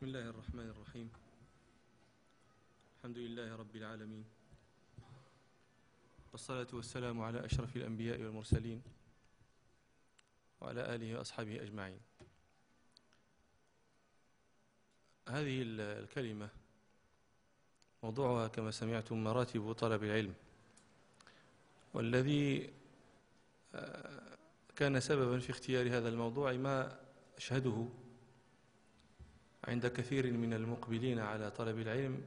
بسم الله الرحمن الرحيم. الحمد لله رب العالمين. والصلاة والسلام على أشرف الأنبياء والمرسلين وعلى آله وأصحابه أجمعين. هذه الكلمة موضوعها كما سمعتم مراتب طلب العلم. والذي آه، كان سببا في اختيار هذا الموضوع ما أشهده عند كثير من المقبلين على طلب العلم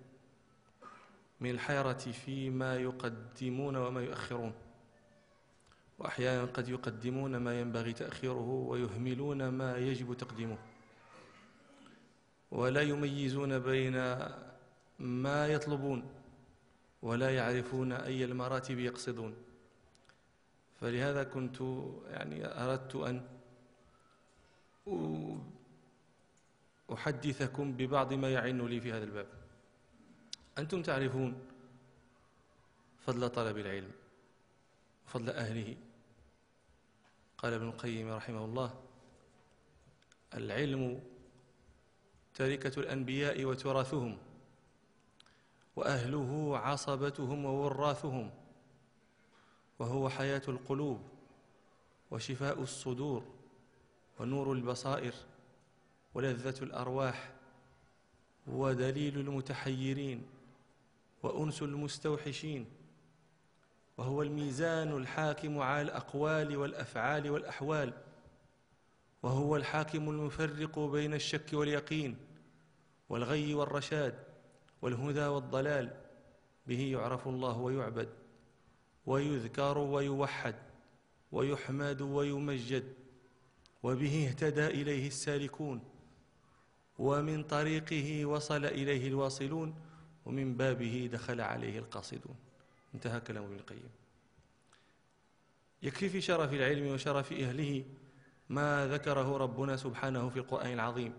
من الحيرة فيما يقدمون وما يؤخرون. وأحيانا قد يقدمون ما ينبغي تأخيره ويهملون ما يجب تقديمه. ولا يميزون بين ما يطلبون ولا يعرفون أي المراتب يقصدون. فلهذا كنت يعني أردت أن أحدثكم ببعض ما يعن لي في هذا الباب. أنتم تعرفون فضل طلب العلم وفضل أهله. قال ابن القيم رحمه الله العلم تركة الأنبياء وتراثهم وأهله عصبتهم ووراثهم وهو حياة القلوب وشفاء الصدور ونور البصائر. ولذة الأرواح ودليل المتحيرين وأنس المستوحشين وهو الميزان الحاكم على الأقوال والأفعال والأحوال وهو الحاكم المفرق بين الشك واليقين والغي والرشاد والهدى والضلال به يعرف الله ويعبد ويذكر ويوحد ويحمد ويمجد وبه اهتدى إليه السالكون ومن طريقه وصل إليه الواصلون ومن بابه دخل عليه القاصدون. انتهى كلام ابن القيم. يكفي في شرف العلم وشرف أهله ما ذكره ربنا سبحانه في القرآن العظيم.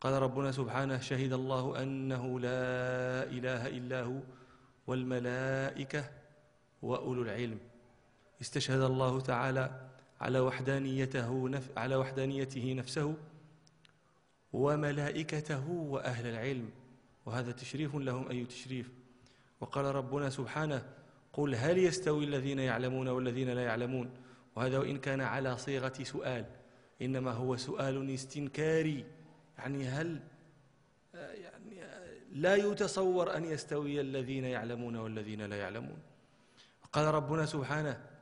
قال ربنا سبحانه شهد الله أنه لا إله إلا هو والملائكة وأولو العلم. استشهد الله تعالى على وحدانيته نف على وحدانيته نفسه وملائكته وأهل العلم وهذا تشريف لهم أي تشريف. وقال ربنا سبحانه قل هل يستوي الذين يعلمون والذين لا يعلمون؟ وهذا وإن كان على صيغة سؤال إنما هو سؤال استنكاري. يعني هل يعني لا يتصور أن يستوي الذين يعلمون والذين لا يعلمون. قال ربنا سبحانه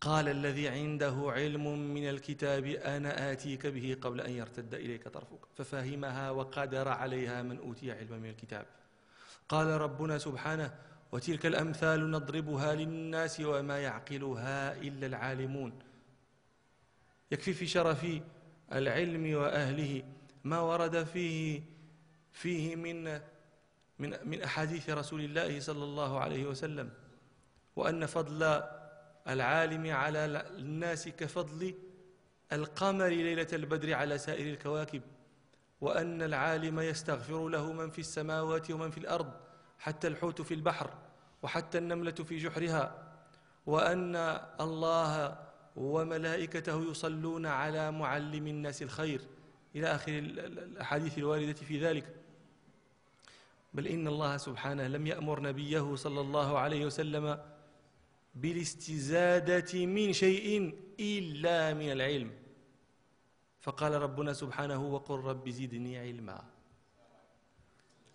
قال الذي عنده علم من الكتاب أنا آتيك به قبل أن يرتد إليك طرفك. ففهمها وقدر عليها من أوتي علما من الكتاب. قال ربنا سبحانه وتلك الأمثال نضربها للناس وما يعقلها إلا العالمون. يكفي في شرف العلم وأهله ما ورد فيه فيه من من من أحاديث رسول الله صلى الله عليه وسلم. وأن فضل العالم على الناس كفضل القمر ليلة البدر على سائر الكواكب وأن العالم يستغفر له من في السماوات ومن في الأرض حتى الحوت في البحر وحتى النملة في جحرها وأن الله وملائكته يصلون على معلم الناس الخير. إلى آخر الأحاديث الواردة في ذلك. بل إن الله سبحانه لم يأمر نبيه صلى الله عليه وسلم بالاستزادة من شيء إلا من العلم. فقال ربنا سبحانه وقل رب زدني علما.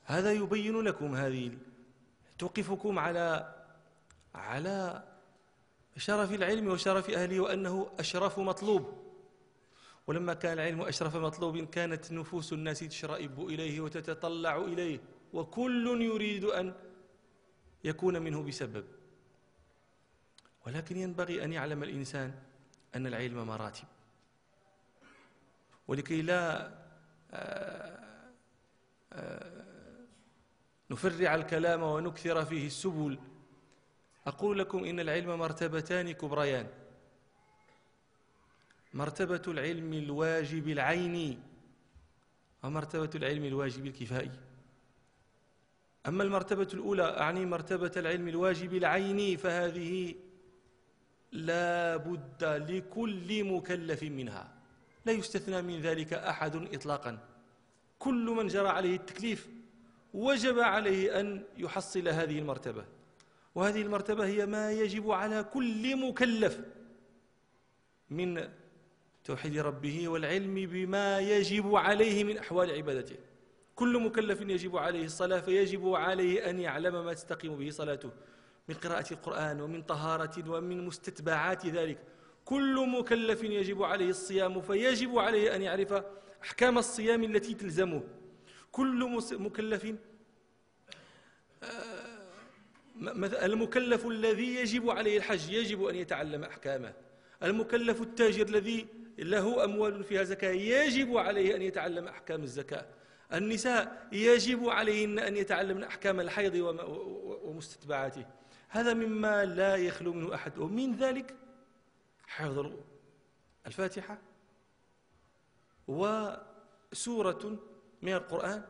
هذا يبين لكم هذه توقفكم على على شرف العلم وشرف أهله وأنه أشرف مطلوب. ولما كان العلم أشرف مطلوب كانت نفوس الناس تشرئب إليه وتتطلع إليه وكل يريد أن يكون منه بسبب. ولكن ينبغي أن يعلم الإنسان أن العلم مراتب. ولكي لا آه، آه، نفرع الكلام ونكثر فيه السبل أقول لكم إن العلم مرتبتان كبريان. مرتبة العلم الواجب العيني ومرتبة العلم الواجب الكفائي. أما المرتبة الأولى أعني مرتبة العلم الواجب العيني فهذه لا بد لكل مكلف منها. لا يستثنى من ذلك أحد إطلاقا. كل من جرى عليه التكليف وجب عليه أن يحصل هذه المرتبة. وهذه المرتبة هي ما يجب على كل مكلف من توحيد ربه والعلم بما يجب عليه من أحوال عبادته. كل مكلف يجب عليه الصلاة فيجب عليه أن يعلم ما تستقيم به صلاته. من قراءة القرآن ومن طهارة ومن مستتبعات ذلك. كل مكلف يجب عليه الصيام فيجب عليه أن يعرف أحكام الصيام التي تلزمه. كل مكلف آه، المكلف الذي يجب عليه الحج يجب أن يتعلم أحكامه. المكلف التاجر الذي له أموال فيها زكاة يجب عليه أن يتعلم أحكام الزكاة. النساء يجب عليهن أن يتعلمن أحكام الحيض ومستتبعاته. هذا مما لا يخلو منه أحد. ومن ذلك حفظ الفاتحة وسورة من القرآن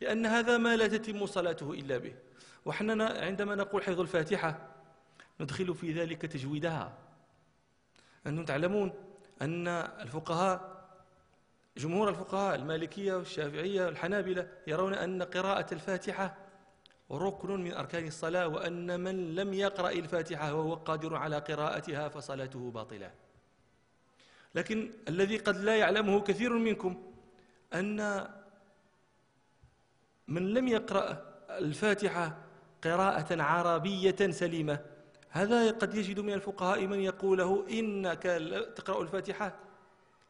لأن هذا ما لا تتم صلاته إلا به. وحنا عندما نقول حفظ الفاتحة ندخل في ذلك تجويدها. أنتم تعلمون أن الفقهاء جمهور الفقهاء المالكية والشافعية والحنابلة يرون أن قراءة الفاتحة ركن من أركان الصلاة وأن من لم يقرأ الفاتحة وهو قادر على قراءتها فصلاته باطلة. لكن الذي قد لا يعلمه كثير منكم أن من لم يقرأ الفاتحة قراءة عربية سليمة هذا قد يجد من الفقهاء من يقول له إنك تقرأ الفاتحة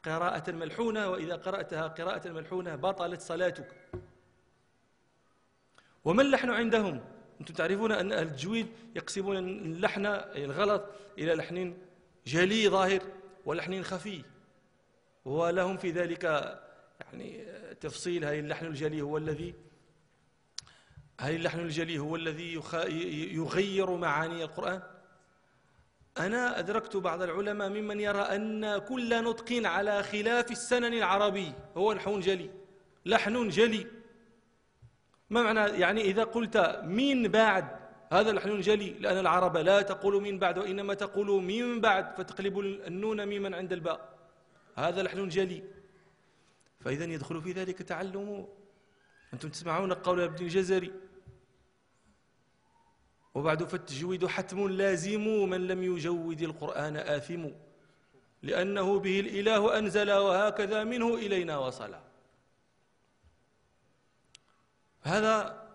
قراءة ملحونة وإذا قرأتها قراءة ملحونة بطلت صلاتك. وما اللحن عندهم؟ أنتم تعرفون أن أهل التجويد يقسمون اللحن الغلط إلى لحن جلي ظاهر ولحن خفي. ولهم في ذلك يعني تفصيل. هل اللحن الجلي هو الذي هل اللحن الجلي هو الذي يغير معاني القرآن. أنا أدركت بعض العلماء ممن يرى أن كل نطق على خلاف السنن العربي هو لحن جلي. لحن جلي. ما معنى يعني إذا قلت من بعد هذا لحن جلي؟ لأن العرب لا تقول من بعد وإنما تقول من بعد فتقلب النون ممن عند الباء. هذا لحن جلي. فإذا يدخل في ذلك تعلم. أنتم تسمعون قول ابن الجزري. وبعد فالتجويد حتم لازم من لم يجود القرآن آثم لأنه به الإله أنزل وهكذا منه إلينا وصل هذا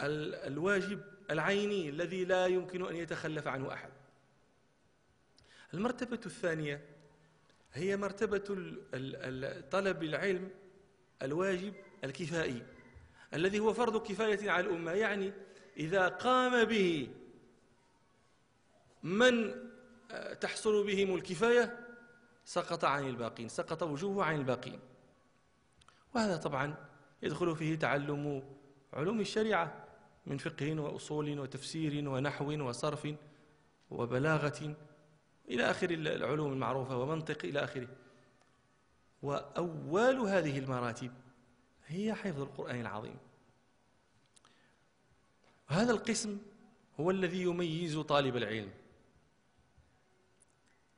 الواجب العيني الذي لا يمكن أن يتخلف عنه أحد. المرتبة الثانية هي مرتبة طلب العلم الواجب الكفائي الذي هو فرض كفاية على الأمة. يعني إذا قام به من آه، تحصل بهم الكفاية سقط عن الباقين سقط وجوه عن الباقين. وهذا طبعا يدخل فيه تعلم علوم الشريعة من فقه وأصول وتفسير ونحو وصرف وبلاغة إلى آخر العلوم المعروفة ومنطق إلى آخره. وأول هذه المراتب هي حفظ القرآن العظيم. هذا القسم هو الذي يميز طالب العلم.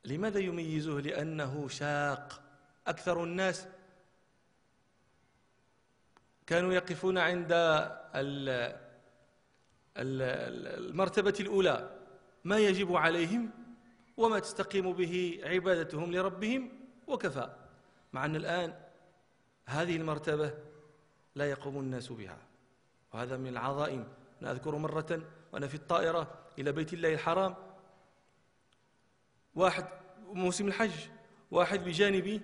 لماذا يميزه؟ لأنه شاق. أكثر الناس كانوا يقفون عند المرتبة الأولى. ما يجب عليهم وما تستقيم به عبادتهم لربهم وكفى. مع أن الآن هذه المرتبة لا يقوم الناس بها. وهذا من العظائم. أنا أذكر مرة وأنا في الطائرة إلى بيت الله الحرام. واحد موسم الحج واحد بجانبي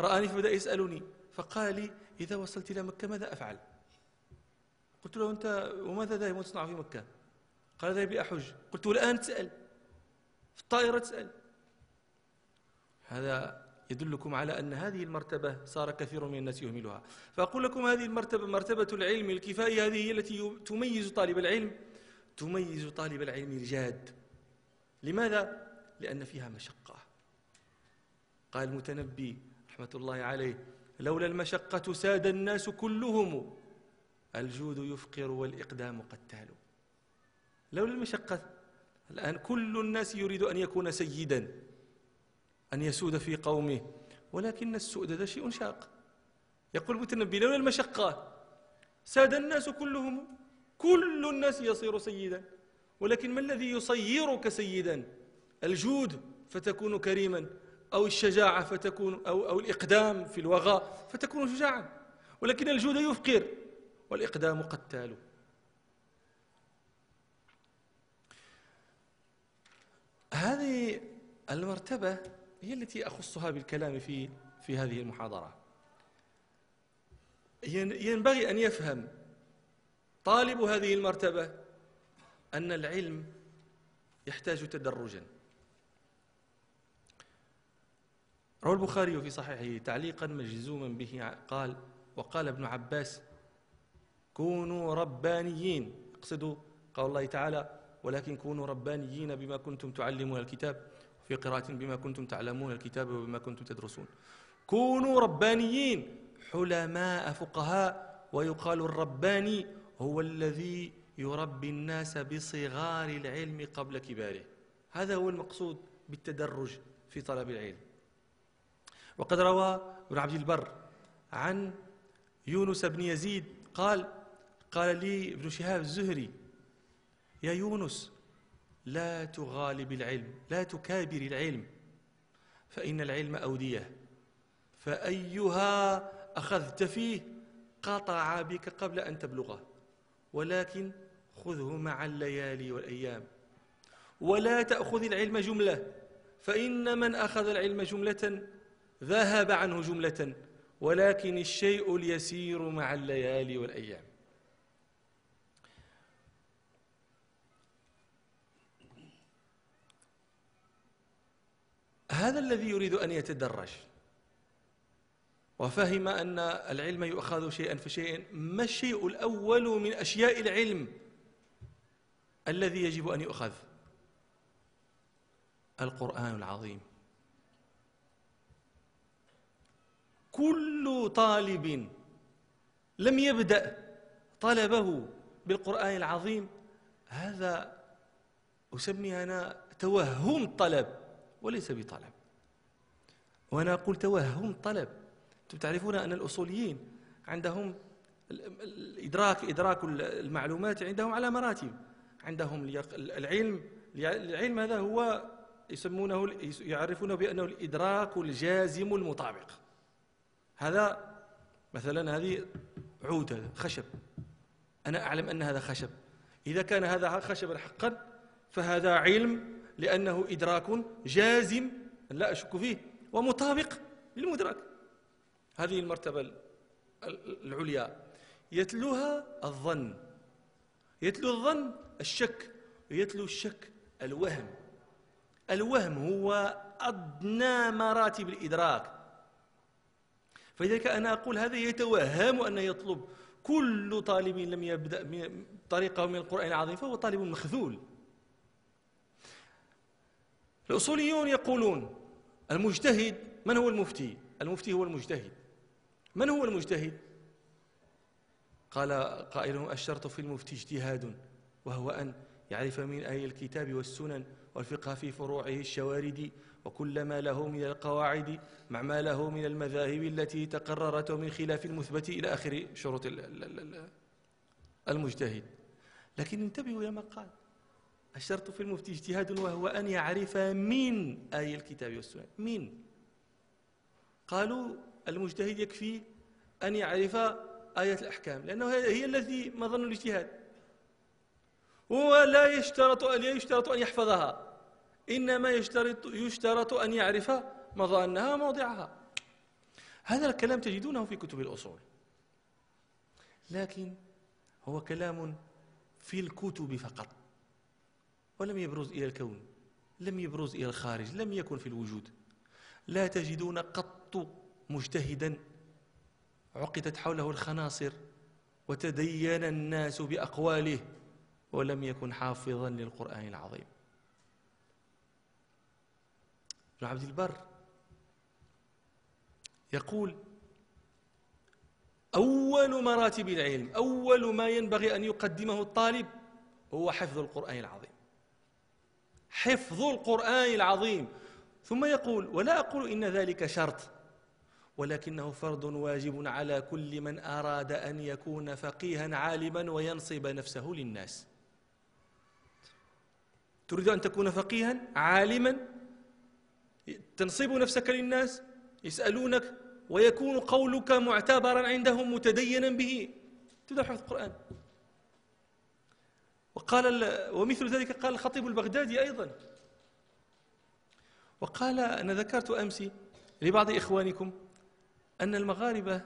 رآني فبدأ يسألني فقال لي إذا وصلت إلى مكة ماذا أفعل؟ قلت له أنت وماذا ذاهب تصنع في مكة؟ قال ذاهب لأحج قلت الآن تسأل. في الطائرة تسأل. هذا يدلكم على أن هذه المرتبة صار كثير من الناس يهملها. فأقول لكم هذه المرتبة مرتبة العلم الكفاية هذه هي التي تميز طالب العلم. تميز طالب العلم الجاد. لماذا؟ لأن فيها مشقة. قال المتنبي رحمة الله عليه لولا المشقة ساد الناس كلهم الجود يفقر والإقدام قتال. لولا المشقة الآن كل الناس يريد أن يكون سيدا أن يسود في قومه ولكن السؤدد شيء شاق. يقول المتنبي لولا المشقة ساد الناس كلهم كل الناس يصير سيدا. ولكن ما الذي يصيرك سيدا؟ الجود فتكون كريما. أو الشجاعة فتكون أو, أو الإقدام في الوغى فتكون شجاعا. ولكن الجود يفقر والإقدام قتال. هذه المرتبة هي التي أخصها بالكلام في في هذه المحاضرة. ينبغي أن يفهم طالب هذه المرتبة أن العلم يحتاج تدرجا. روى البخاري في صحيحه تعليقا مجزوما به قال وقال ابن عباس كونوا ربانيين اقصدوا قول الله تعالى ولكن كونوا ربانيين بما كنتم تعلمون الكتاب في قراءة بما كنتم تعلمون الكتاب وبما كنتم تدرسون. كونوا ربانيين حلماء فقهاء ويقال الرباني هو الذي يربي الناس بصغار العلم قبل كباره. هذا هو المقصود بالتدرج في طلب العلم. وقد روى ابن عبد البر عن يونس بن يزيد قال قال لي ابن شهاب الزهري يا يونس لا تغالب العلم لا تكابر العلم فإن العلم أودية فأيها أخذت فيه قطع بك قبل أن تبلغه ولكن خذه مع الليالي والأيام ولا تأخذ العلم جملة فإن من أخذ العلم جملة ذهب عنه جملة ولكن الشيء اليسير مع الليالي والأيام. هذا الذي يريد أن يتدرج. وفهم أن العلم يؤخذ شيئا فشيئا. ما الشيء الأول من أشياء العلم الذي يجب أن يؤخذ؟ القرآن العظيم. كل طالب لم يبدأ طلبه بالقرآن العظيم. هذا أسمي أنا توهم طلب وليس بطلب. وأنا أقول توهم طلب. أنتم تعرفون أن الأصوليين عندهم الإدراك إدراك المعلومات عندهم على مراتب. عندهم العلم العلم هذا هو يسمونه يعرفونه بأنه الإدراك الجازم المطابق. هذا مثلا هذه عود خشب. أنا أعلم أن هذا خشب. إذا كان هذا خشبا حقا فهذا علم لأنه إدراك جازم لا أشك فيه ومطابق للمدرك هذه المرتبة العليا. يتلوها الظن. يتلو الظن الشك. يتلو الشك الوهم. الوهم هو أدنى مراتب الإدراك. فلذلك أنا أقول هذا يتوهم أن يطلب كل طالب لم يبدأ طريقة من القرآن العظيم فهو طالب مخذول. الأصوليون يقولون المجتهد من هو المفتي؟ المفتي هو المجتهد. من هو المجتهد؟ قال قائلهم الشرط في المفتي اجتهاد وهو أن يعرف من أي الكتاب والسنن والفقه في فروعه الشوارد وكل ما له من القواعد مع ما له من المذاهب التي تقررت من خلاف المثبت إلى آخر شروط المجتهد. لكن انتبهوا يا ما قال الشرط في المفتي اجتهاد وهو أن يعرف من آي الكتاب والسنة. من؟ قالوا المجتهد يكفي أن يعرف آية الأحكام لأنه هي التي مظن الاجتهاد. ولا يشترط لا يشترط أن يحفظها. إنما يشترط يشترط أن يعرف مظانها وموضعها هذا الكلام تجدونه في كتب الأصول. لكن هو كلام في الكتب فقط. ولم يبرز إلى الكون لم يبرز إلى الخارج لم يكن في الوجود. لا تجدون قط مجتهدا عقدت حوله الخناصر وتدين الناس بأقواله ولم يكن حافظا للقرآن العظيم. ابن عبد البر يقول أول مراتب العلم أول ما ينبغي أن يقدمه الطالب هو حفظ القرآن العظيم. حفظ القرآن العظيم. ثم يقول ولا أقول إن ذلك شرط ولكنه فرض واجب على كل من أراد أن يكون فقيها عالما وينصب نفسه للناس. تريد أن تكون فقيها عالما؟ تنصب نفسك للناس يسألونك ويكون قولك معتبرا عندهم متدينا به. تبدأ حفظ القرآن. وقال ومثل ذلك قال الخطيب البغدادي أيضا. وقال أنا ذكرت أمس لبعض إخوانكم أن المغاربة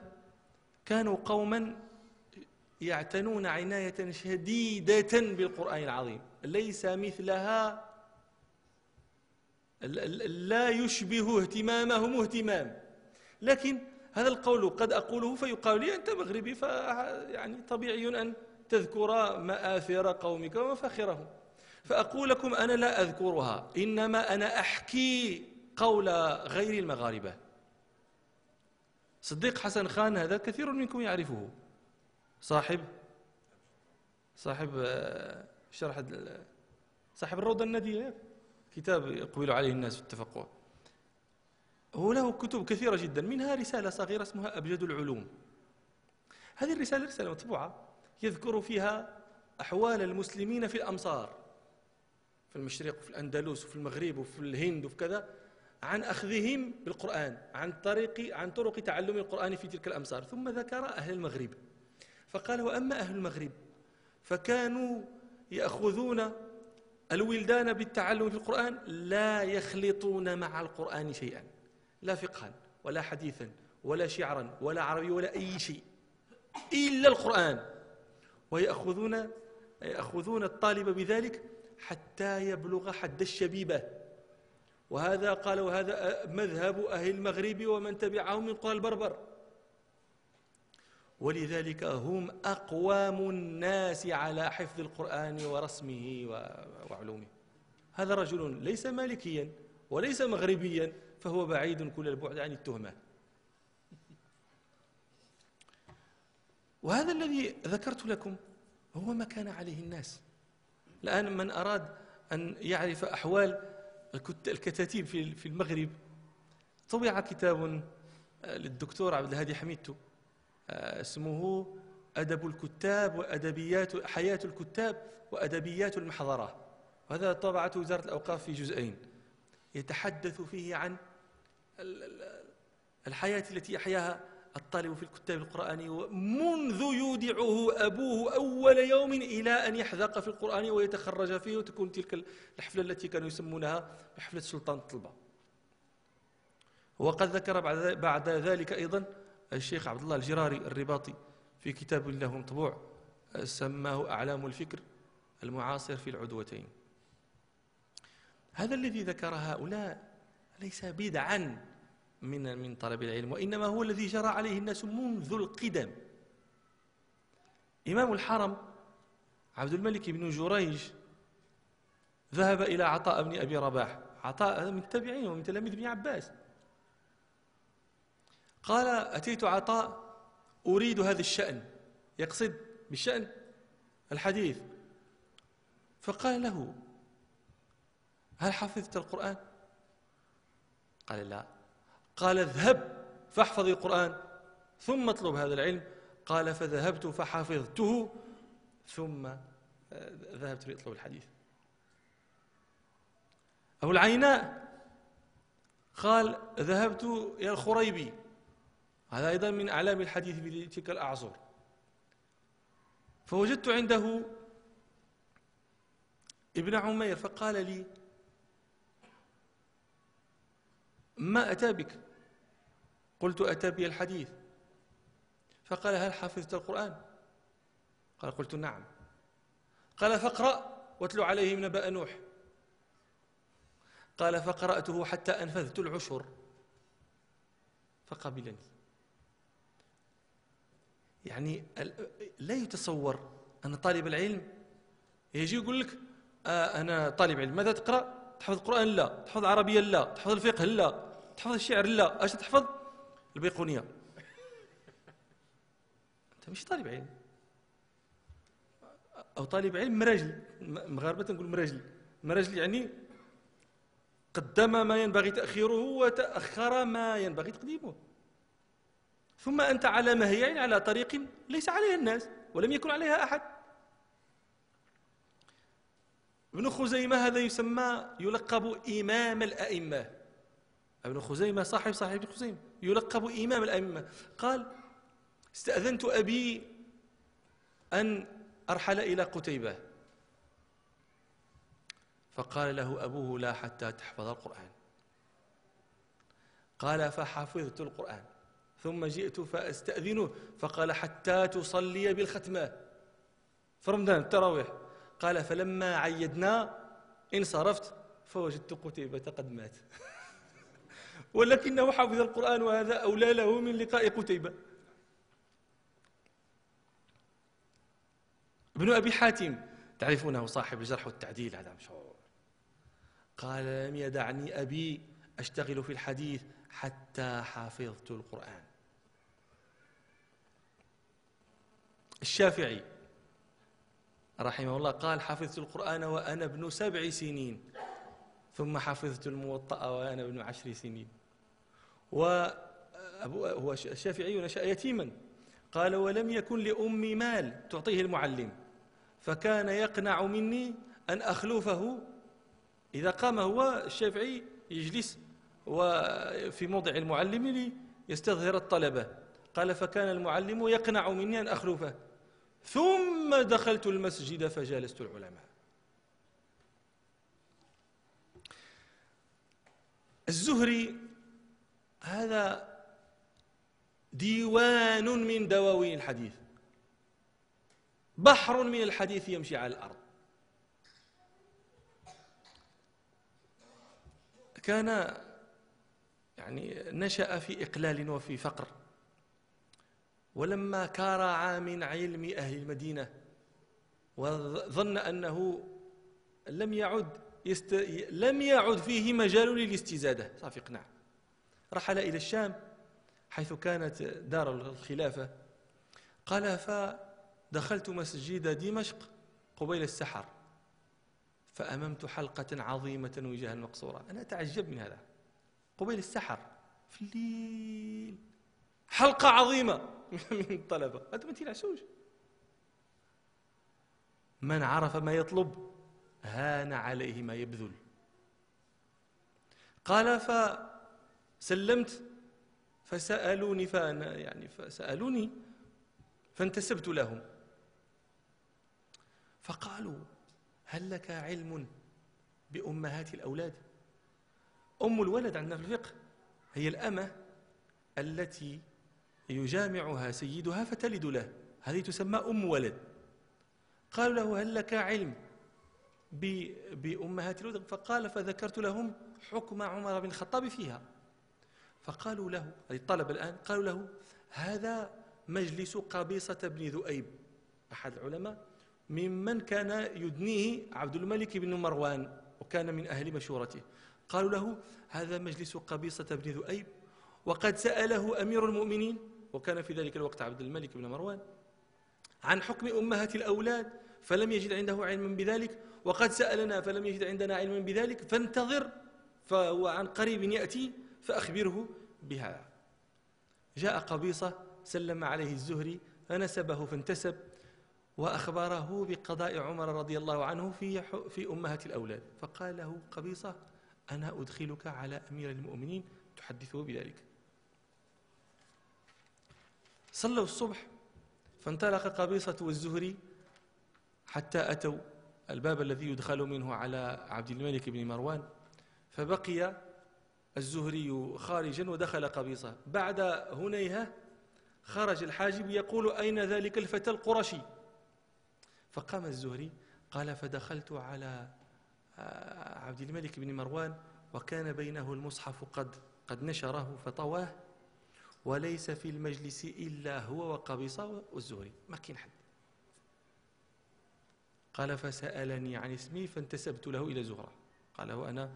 كانوا قوما يعتنون عناية شديدة بالقرآن العظيم. ليس مثلها لا يشبه اهتمامهم اهتمام. لكن هذا القول قد أقوله فيقال لي أنت مغربي فيعني طبيعي أن تذكر مآثر قومك ومفاخرهم. فأقول لكم أنا لا أذكرها إنما أنا أحكي قول غير المغاربة. صديق حسن خان هذا كثير منكم يعرفه. صاحب صاحب آه، شرح صاحب الروضة الندية كتاب يقبل عليه الناس في التفقه. هو له كتب كثيرة جدا منها رسالة صغيرة اسمها أبجد العلوم. هذه الرسالة رسالة مطبوعة يذكر فيها أحوال المسلمين في الأمصار في المشرق وفي الأندلس وفي المغرب وفي الهند وفي كذا عن أخذهم بالقرآن عن طريق عن طرق تعلم القرآن في تلك الأمصار. ثم ذكر أهل المغرب فقال وأما أهل المغرب فكانوا يأخذون الولدان بالتعلم في القرآن لا يخلطون مع القرآن شيئا لا فقها ولا حديثا ولا شعرا ولا عربي ولا أي شيء إلا القرآن. ويأخذون يأخذون الطالب بذلك حتى يبلغ حد الشبيبة. وهذا قال وهذا مذهب أهل المغرب ومن تبعهم من قرى البربر. ولذلك هم أقوام الناس على حفظ القرآن ورسمه وعلومه. هذا رجل ليس مالكيا وليس مغربيا فهو بعيد كل البعد عن التهمة. وهذا الذي ذكرت لكم هو ما كان عليه الناس. الآن من أراد أن يعرف أحوال الكتاتيب في المغرب طبع كتاب آه، للدكتور عبد الهادي حميدتو. اسمه أدب الكتاب وأدبيات حياة الكتاب وأدبيات المحضرة وهذا طبعته وزارة الأوقاف في جزئين. يتحدث فيه عن الحياة التي يحياها الطالب في الكتاب القرآني منذ يودعه أبوه أول يوم إلى أن يحذق في القرآن ويتخرج فيه وتكون تلك الحفلة التي كانوا يسمونها بحفلة سلطان الطلبة. وقد ذكر بعد ذلك أيضا الشيخ عبد الله الجراري الرباطي في كتاب له مطبوع سماه أعلام الفكر المعاصر في العدوتين. هذا الذي ذكر هؤلاء ليس بدعا من من طلب العلم وإنما هو الذي جرى عليه الناس منذ القدم. إمام الحرم عبد الملك بن جريج ذهب إلى عطاء بن أبي رباح. عطاء من التابعين ومن تلاميذ ابن عباس. قال أتيت عطاء أريد هذا الشأن. يقصد بالشأن؟ الحديث. فقال له هل حفظت القرآن؟ قال لا. قال اذهب فاحفظ القرآن ثم اطلب هذا العلم. قال فذهبت فحفظته ثم آه، ذهبت لأطلب الحديث. أبو العيناء قال ذهبت إلى الخريبي. هذا أيضا من أعلام الحديث في تلك الأعصر فوجدت عنده ابن عمير فقال لي ما أتى بك؟ قلت أتى بي الحديث. فقال هل حفظت القرآن؟ قال قلت نعم. قال فاقرأ واتلو عليهم نبأ نوح. قال فقرأته حتى أنفذت العشر. فقبلني. يعني لا يتصور أن طالب العلم يجي يقول لك آه أنا طالب علم ماذا تقرأ؟ تحفظ القرآن؟ لا. تحفظ العربية؟ لا. تحفظ الفقه؟ لا. تحفظ الشعر؟ لا. أش تحفظ؟ البيقونية. أنت مش طالب علم. أو طالب علم مراجل مغاربة نقول مراجل مراجل يعني قدم ما ينبغي تأخيره وتأخر ما ينبغي تقديمه. ثم أنت على مهيع يعني على طريق ليس عليها الناس ولم يكن عليها أحد. ابن خزيمة هذا يسمى يلقب إمام الأئمة. ابن خزيمة صاحب صاحب ابن خزيمة يلقب إمام الأئمة. قال استأذنت أبي أن أرحل إلى قتيبة. فقال له أبوه لا حتى تحفظ القرآن. قال فحفظت القرآن. ثم جئت فأستأذنه. فقال حتى تصلي بالختمة. في رمضان التراويح. قال فلما عيدنا انصرفت فوجدت قتيبة قد مات. ولكنه حفظ القرآن وهذا أولى له من لقاء قتيبة. ابن أبي حاتم تعرفونه صاحب الجرح والتعديل هذا مشهور. قال لم يدعني أبي أشتغل في الحديث حتى حفظت القرآن. الشافعي رحمه الله قال حفظت القرآن وأنا ابن سبع سنين ثم حفظت الموطأ وأنا ابن عشر سنين. هو الشافعي نشأ يتيما. قال ولم يكن لأمي مال تعطيه المعلم فكان يقنع مني أن أخلفه. إذا قام هو الشافعي يجلس وفي موضع المعلم ليستظهر الطلبة. قال فكان المعلم يقنع مني أن أخلفه. ثم دخلت المسجد فجالست العلماء. الزهري هذا ديوان من دواوين الحديث. بحر من الحديث يمشي على الأرض. كان يعني نشأ في إقلال وفي فقر. ولما كارع من علم أهل المدينة وظن أنه لم يعد يست... لم يعد فيه مجال للاستزادة. صافي اقنع. رحل إلى الشام حيث كانت دار الخلافة. قال فدخلت مسجد دمشق قبيل السحر فأممت حلقة عظيمة وجاه المقصورة أنا أتعجب من هذا. قبيل السحر في الليل. حلقة عظيمة. من الطلبة هذا ما تنعسوش من عرف ما يطلب هان عليه ما يبذل. قال فسلمت فسألوني فأنا يعني فسألوني فانتسبت لهم. فقالوا هل لك علم بأمهات الأولاد؟ أم الولد عندنا في الفقه هي الأمة التي يجامعها سيدها فتلد له. هذه تسمى أم ولد. قالوا له هل لك علم بأمهات الولد فقال فذكرت لهم حكم عمر بن الخطاب فيها. فقالوا له هذه الطلبة الآن قالوا له هذا مجلس قبيصة بن ذؤيب. أحد العلماء ممن كان يدنيه عبد الملك بن مروان وكان من أهل مشورته. قالوا له هذا مجلس قبيصة بن ذؤيب وقد سأله أمير المؤمنين وكان في ذلك الوقت عبد الملك بن مروان عن حكم أمهات الأولاد فلم يجد عنده علما بذلك وقد سألنا فلم يجد عندنا علما بذلك فانتظر فهو عن قريب يأتي فأخبره بها. جاء قبيصة سلم عليه الزهري فنسبه فانتسب وأخبره بقضاء عمر رضي الله عنه في في أمهات الأولاد. فقال له قبيصة أنا أدخلك على أمير المؤمنين تحدثه بذلك. صلوا الصبح. فانطلق قبيصة والزهري حتى أتوا الباب الذي يدخل منه على عبد الملك بن مروان. فبقي الزهري خارجا ودخل قبيصة. بعد هنيهة خرج الحاجب يقول أين ذلك الفتى القرشي؟ فقام الزهري قال فدخلت على آه، عبد الملك بن مروان وكان بينه المصحف قد قد نشره فطواه. وليس في المجلس إلا هو وقبيصة والزهري ما كاين حد. قال فسألني عن اسمي فانتسبت له إلى زهرة. قال وأنا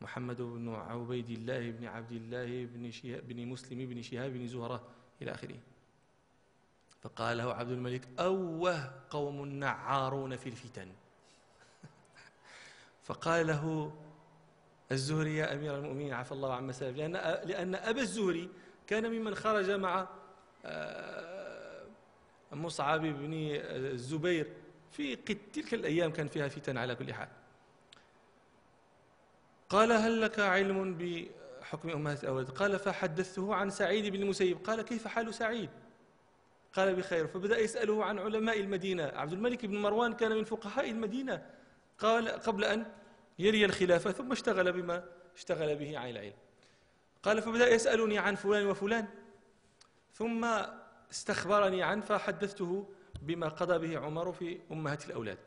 محمد بن عبيد الله بن عبد الله بن, شهاب بن مسلم بن شهاب بن زهرة إلى آخره. فقال له عبد الملك أوه قوم نعارون في الفتن. فقال له الزهري يا أمير المؤمنين عفى الله عما سلف لأن, لأن أبا الزهري كان ممن خرج مع آه، مصعب بن الزبير. في تلك الأيام كان فيها فتن على كل حال. قال هل لك علم بحكم أمهات الأولاد؟ قال فحدثته عن سعيد بن المسيب. قال كيف حال سعيد؟ قال بخير. فبدأ يسأله عن علماء المدينة. عبد الملك بن مروان كان من فقهاء المدينة. قال قبل أن يلي الخلافة ثم اشتغل بما اشتغل به عن العلم. قال فبدأ يسألني عن فلان وفلان ثم استخبرني عنه فحدثته بما قضى به عمر في أمهات الأولاد.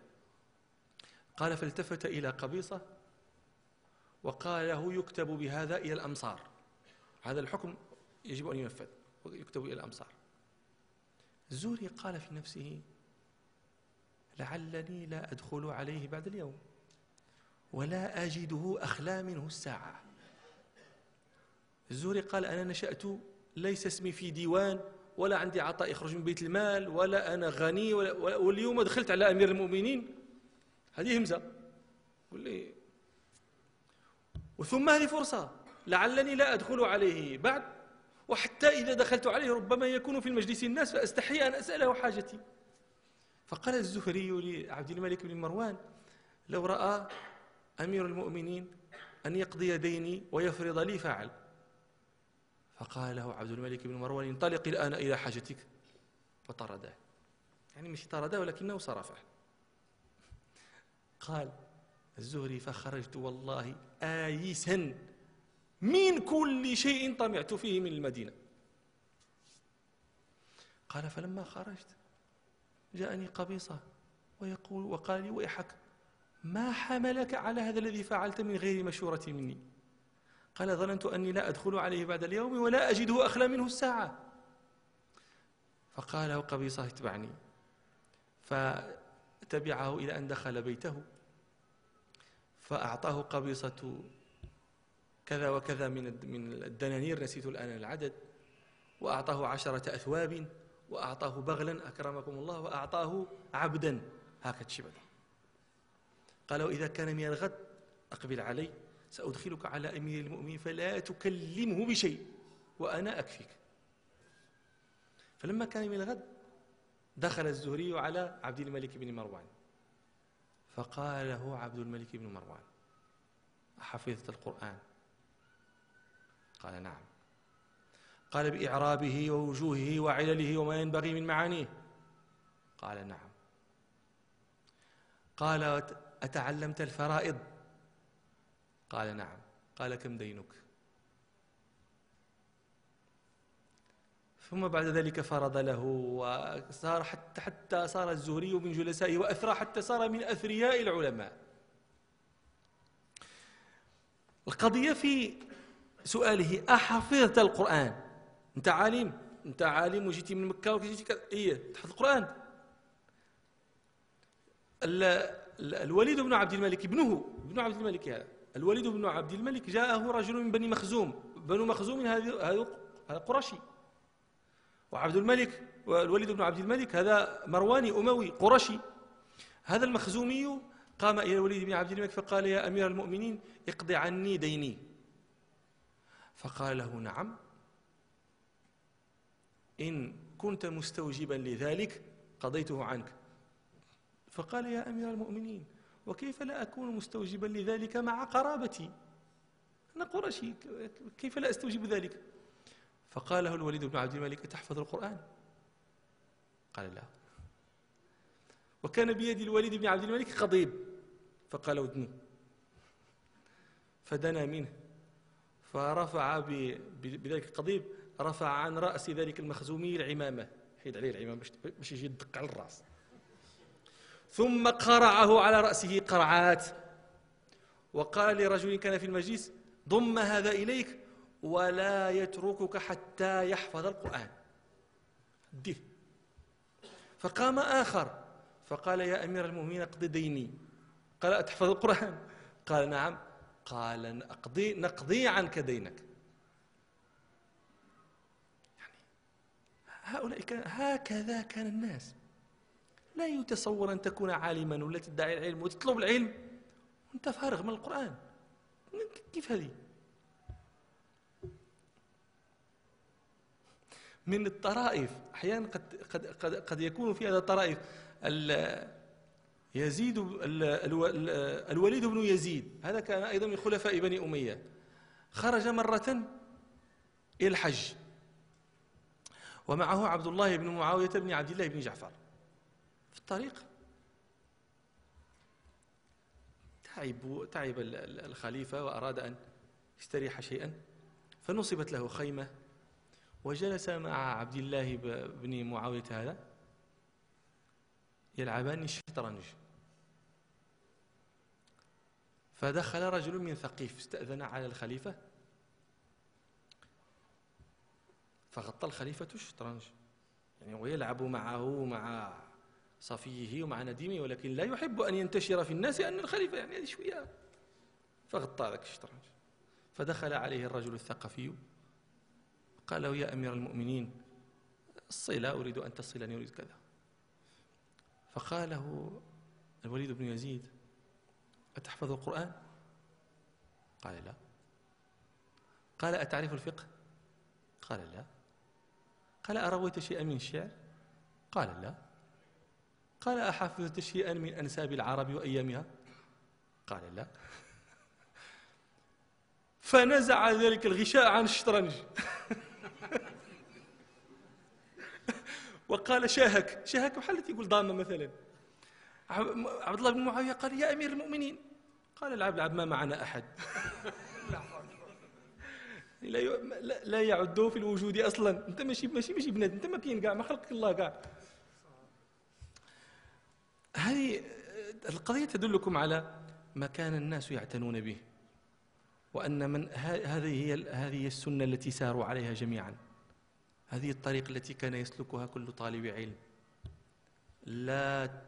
قال فالتفت إلى قبيصة وقال له يكتب بهذا إلى الأمصار. هذا الحكم يجب أن ينفذ ويكتب إلى الأمصار. الزوري قال في نفسه لعلني لا أدخل عليه بعد اليوم ولا أجده أخلى منه الساعة. الزوري قال أنا نشأت ليس اسمي في ديوان ولا عندي عطاء يخرج من بيت المال ولا أنا غني ولا واليوم دخلت على أمير المؤمنين. هذه همزة. لي. وثم هذه فرصة. لعلني لا أدخل عليه بعد وحتى إذا دخلت عليه ربما يكون في المجلس الناس فأستحي أن أسأله حاجتي. فقال الزهري لعبد الملك بن مروان لو رأى أمير المؤمنين أن يقضي ديني ويفرض لي فعل فقال له عبد الملك بن مروان انطلق الآن إلى حاجتك. فطرده يعني مش طرده ولكنه صرفه. قال الزهري فخرجت والله آيسا من كل شيء طمعت فيه من المدينة. قال فلما خرجت جاءني قبيصة ويقول وقال لي ويحك ما حملك على هذا الذي فعلت من غير مشورة مني؟ قال ظننت أني لا أدخل عليه بعد اليوم ولا أجده أخلى منه الساعة. فقال له قبيصة اتبعني. فتبعه إلى أن دخل بيته. فأعطاه قبيصة كذا وكذا من من الدنانير نسيت الآن العدد. وأعطاه عشرة أثواب وأعطاه بغلا أكرمكم الله وأعطاه عبدا. هكذا شبه قال وإذا كان من الغد أقبل علي. سأدخلك على أمير المؤمنين فلا تكلمه بشيء وأنا أكفيك. فلما كان من الغد دخل الزهري على عبد الملك بن مروان. فقال له عبد الملك بن مروان أحفظت القرآن؟ قال نعم. قال بإعرابه ووجوهه وعلله وما ينبغي من معانيه؟ قال نعم. قال أتعلمت الفرائض؟ قال نعم. قال كم دينك؟ ثم بعد ذلك فرض له وصار حتى حتى صار الزهري من جلسائه وأثرى حتى صار من أثرياء العلماء. القضية في سؤاله أحفظت القرآن؟ أنت عالم؟ أنت عالم وجيتي من مكة وجيتي إيه تحفظ القرآن. الوليد بن عبد الملك ابنه ابن عبد الملك هذا. الوليد بن عبد الملك جاءه رجل من بني مخزوم. بنو مخزوم هذا قرشي. وعبد الملك والوليد بن عبد الملك هذا مرواني أموي قرشي. هذا المخزومي قام إلى الوليد بن عبد الملك فقال يا أمير المؤمنين اقض عني ديني. فقال له نعم. إن كنت مستوجبا لذلك قضيته عنك. فقال يا أمير المؤمنين وكيف لا أكون مستوجبا لذلك مع قرابتي؟ أنا قرشي كيف لا أستوجب ذلك؟ فقال له الوليد بن عبد الملك أتحفظ القرآن؟ قال لا. وكان بيد الوليد بن عبد الملك قضيب فقال ودنو فدنا منه فرفع بذلك القضيب رفع عن رأس ذلك المخزومي العمامة حيد عليه العمامة باش يجي يدق على الرأس. ثم قرعه على رأسه قرعات. وقال لرجل كان في المجلس ضم هذا إليك ولا يتركك حتى يحفظ القرآن. ديه فقام آخر فقال يا أمير المؤمنين اقضي ديني. قال أتحفظ القرآن. قال نعم. قال نقضي, نقضي عنك دينك. يعني هؤلاء كان هكذا كان الناس. لا يتصور أن تكون عالما ولا تدعي العلم وتطلب العلم وأنت فارغ من القرآن. كيف هذه؟ من الطرائف أحيانا قد, قد, قد, قد يكون في هذا الطرائف. يزيد الوليد بن يزيد هذا كان أيضا من خلفاء بني أمية. خرج مرة إلى الحج ومعه عبد الله بن معاوية بن عبد الله بن جعفر. في الطريق. تعب تعب الخليفة وأراد أن يستريح شيئا فنصبت له خيمة وجلس مع عبد الله بن معاوية هذا يلعبان الشطرنج فدخل رجل من ثقيف استأذن على الخليفة. فغطى الخليفة الشطرنج يعني ويلعب معه مع صفيه ومع نديمه ولكن لا يحب أن ينتشر في الناس أن الخليفة يعني هذه شوية فغطى ذاك الشطرنج. فدخل عليه الرجل الثقفي قال له يا أمير المؤمنين الصلة أريد أن تصلني أريد كذا. فقال له الوليد بن يزيد أتحفظ القرآن؟ قال لا. قال أتعرف الفقه؟ قال لا. قال أرويت شيئا من الشعر؟ قال لا. قال أحفظت شيئا من أنساب العرب وأيامها؟ قال لا. فنزع ذلك الغشاء عن الشطرنج. وقال شاهك شاهك بحال يقول ضامة مثلا. عبد الله بن معاوية قال يا أمير المؤمنين. قال العب العب ما معنا أحد. لا لا في الوجود أصلا. أنت ماشي ماشي ماشي بنادم أنت ما كاين كاع ما خلقك الله كاع. هذه القضية تدلكم على ما كان الناس يعتنون به وأن من هذه هي هذه السنة التي ساروا عليها جميعا. هذه الطريق التي كان يسلكها كل طالب علم. لا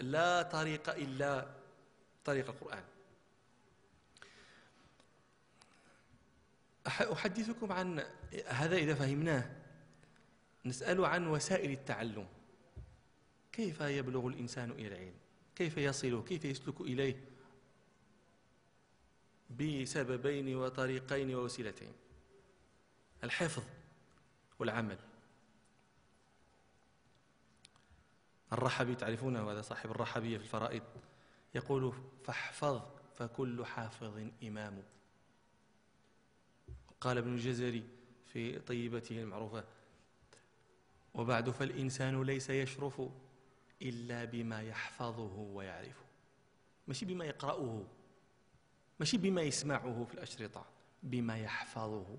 لا طريق إلا طريق القرآن. أحدثكم عن هذا إذا فهمناه. نسأل عن وسائل التعلم. كيف يبلغ الإنسان إلى العلم؟ كيف يصل؟ كيف يسلك إليه؟ بسببين وطريقين ووسيلتين. الحفظ والعمل. الرحبي تعرفونه هذا صاحب الرحبية في الفرائض يقول فاحفظ فكل حافظ إمام. قال ابن الجزري في طيبته المعروفة وبعد فالإنسان ليس يشرف إلا بما يحفظه ويعرفه. ماشي بما يقرأه. ماشي بما يسمعه في الأشرطة. بما يحفظه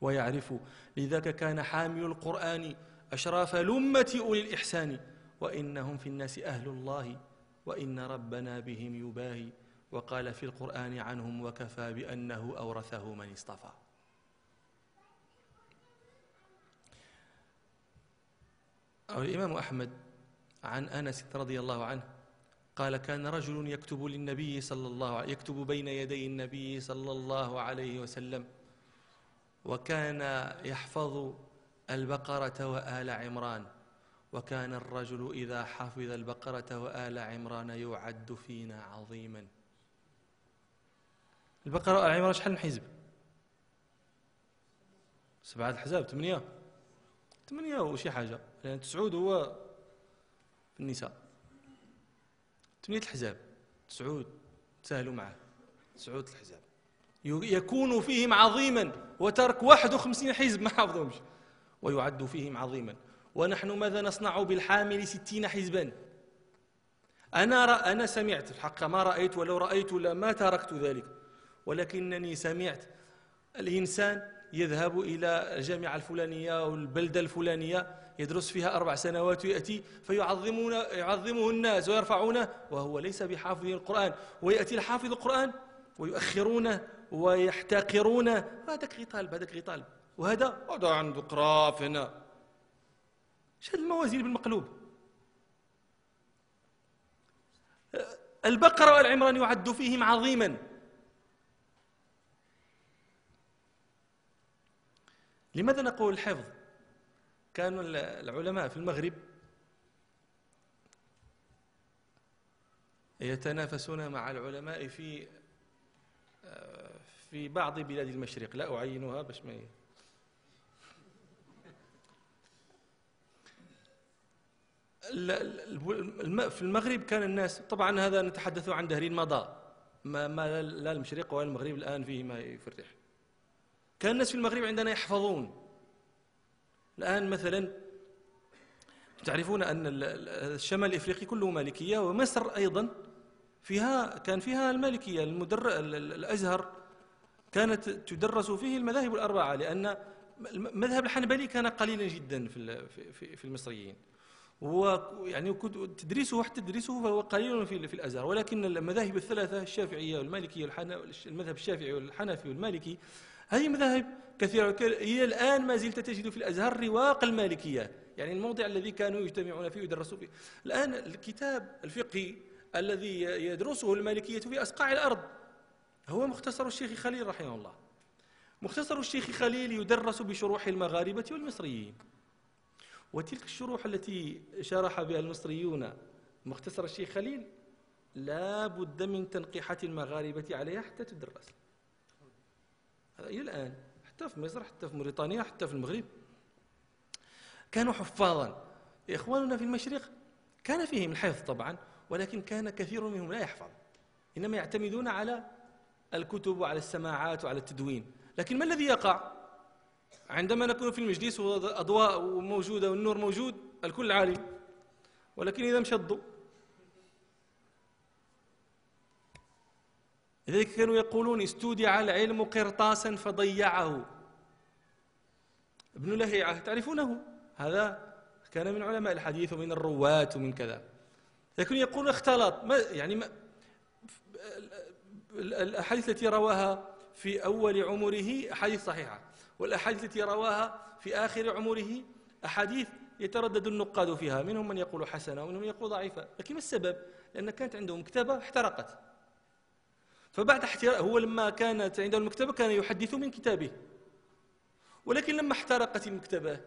ويعرف لذاك كان حامل القرآن أشراف لمة أولي الإحسان. وإنهم في الناس أهل الله. وإن ربنا بهم يباهي. وقال في القرآن عنهم وكفى بأنه أورثه من اصطفى. أو الإمام أحمد عن أنس رضي الله عنه قال كان رجل يكتب للنبي صلى الله عليه يكتب بين يدي النبي صلى الله عليه وسلم وكان يحفظ البقرة وآل عمران وكان الرجل إذا حفظ البقرة وآل عمران يعد فينا عظيما. البقرة وآل عمران شحال من حزب؟ سبعة أحزاب ثمانية؟ ثمانية وشي حاجة لأن تسعود هو النساء. ثمانية الحزاب. تسعود. تساهلوا معه تسعود الحزاب. يكون فيهم عظيما وترك 51 حزب ما حافظهمش. ويعد فيهم عظيما. ونحن ماذا نصنع بالحامل ستين حزبا؟ أنا رأ أنا سمعت الحق. ما رأيت ولو رأيت لما تركت ذلك. ولكنني سمعت. الإنسان يذهب إلى الجامعة الفلانية أو البلدة الفلانية يدرس فيها أربع سنوات ويأتي فيعظمون يعظمه الناس ويرفعونه وهو ليس بحافظ القرآن. ويأتي الحافظ القرآن ويؤخرونه ويحتقرونه هذاك غطالب هذاك غطالب وهذا هذا عنده قراف هنا هذه الموازين بالمقلوب. البقرة والعمران يعد فيهم عظيما. لماذا نقول الحفظ؟ كانوا العلماء في المغرب يتنافسون مع العلماء في في بعض بلاد المشرق. لا أعينها باش ما في المغرب كان الناس طبعا هذا نتحدث عن دهر مضى. ما لا المشرق ولا المغرب الآن فيه ما يفرح. كان الناس في المغرب عندنا يحفظون. الآن مثلا تعرفون أن الشمال الإفريقي كله مالكية ومصر أيضا فيها كان فيها المالكية المدر الأزهر كانت تدرس فيه المذاهب الأربعة لأن المذهب الحنبلي كان قليلا جدا في في المصريين. ويعني تدريسه حتى تدريسه فهو قليل في في الأزهر. ولكن المذاهب الثلاثة الشافعية والمالكية المذهب الشافعي والحنفي والمالكي هذه مذاهب كثيرة إلى الآن ما زلت تجد في الازهر رواق المالكية. يعني الموضع الذي كانوا يجتمعون فيه ويدرسوا فيه. الآن الكتاب الفقهي الذي يدرسه المالكية في اصقاع الأرض هو مختصر الشيخ خليل رحمه الله. مختصر الشيخ خليل يدرس بشروح المغاربة والمصريين. وتلك الشروح التي شرح بها المصريون مختصر الشيخ خليل لا بد من تنقيحة المغاربة عليها حتى تدرس. إلى الآن حتى في مصر حتى في موريتانيا حتى في المغرب. كانوا حفاظا. إخواننا في المشرق كان فيهم الحفظ طبعا ولكن كان كثير منهم لا يحفظ. إنما يعتمدون على الكتب وعلى السماعات وعلى التدوين. لكن ما الذي يقع؟ عندما نكون في المجلس والأضواء موجودة والنور موجود الكل عالي. ولكن إذا مشى لذلك كانوا يقولون استودع العلم قرطاسا فضيعه. ابن لهيعة تعرفونه؟ هذا كان من علماء الحديث ومن الرواة ومن كذا. لكن يقول اختلط. ما يعني ما الأحاديث التي رواها في أول عمره أحاديث صحيحة والأحاديث التي رواها في آخر عمره أحاديث يتردد النقاد فيها. منهم من يقول حسنة ومنهم من يقول ضعيفة. لكن ما السبب؟ لأن كانت عندهم مكتبة احترقت. فبعد احتراق هو لما كانت عنده المكتبة كان يحدث من كتابه. ولكن لما احترقت المكتبة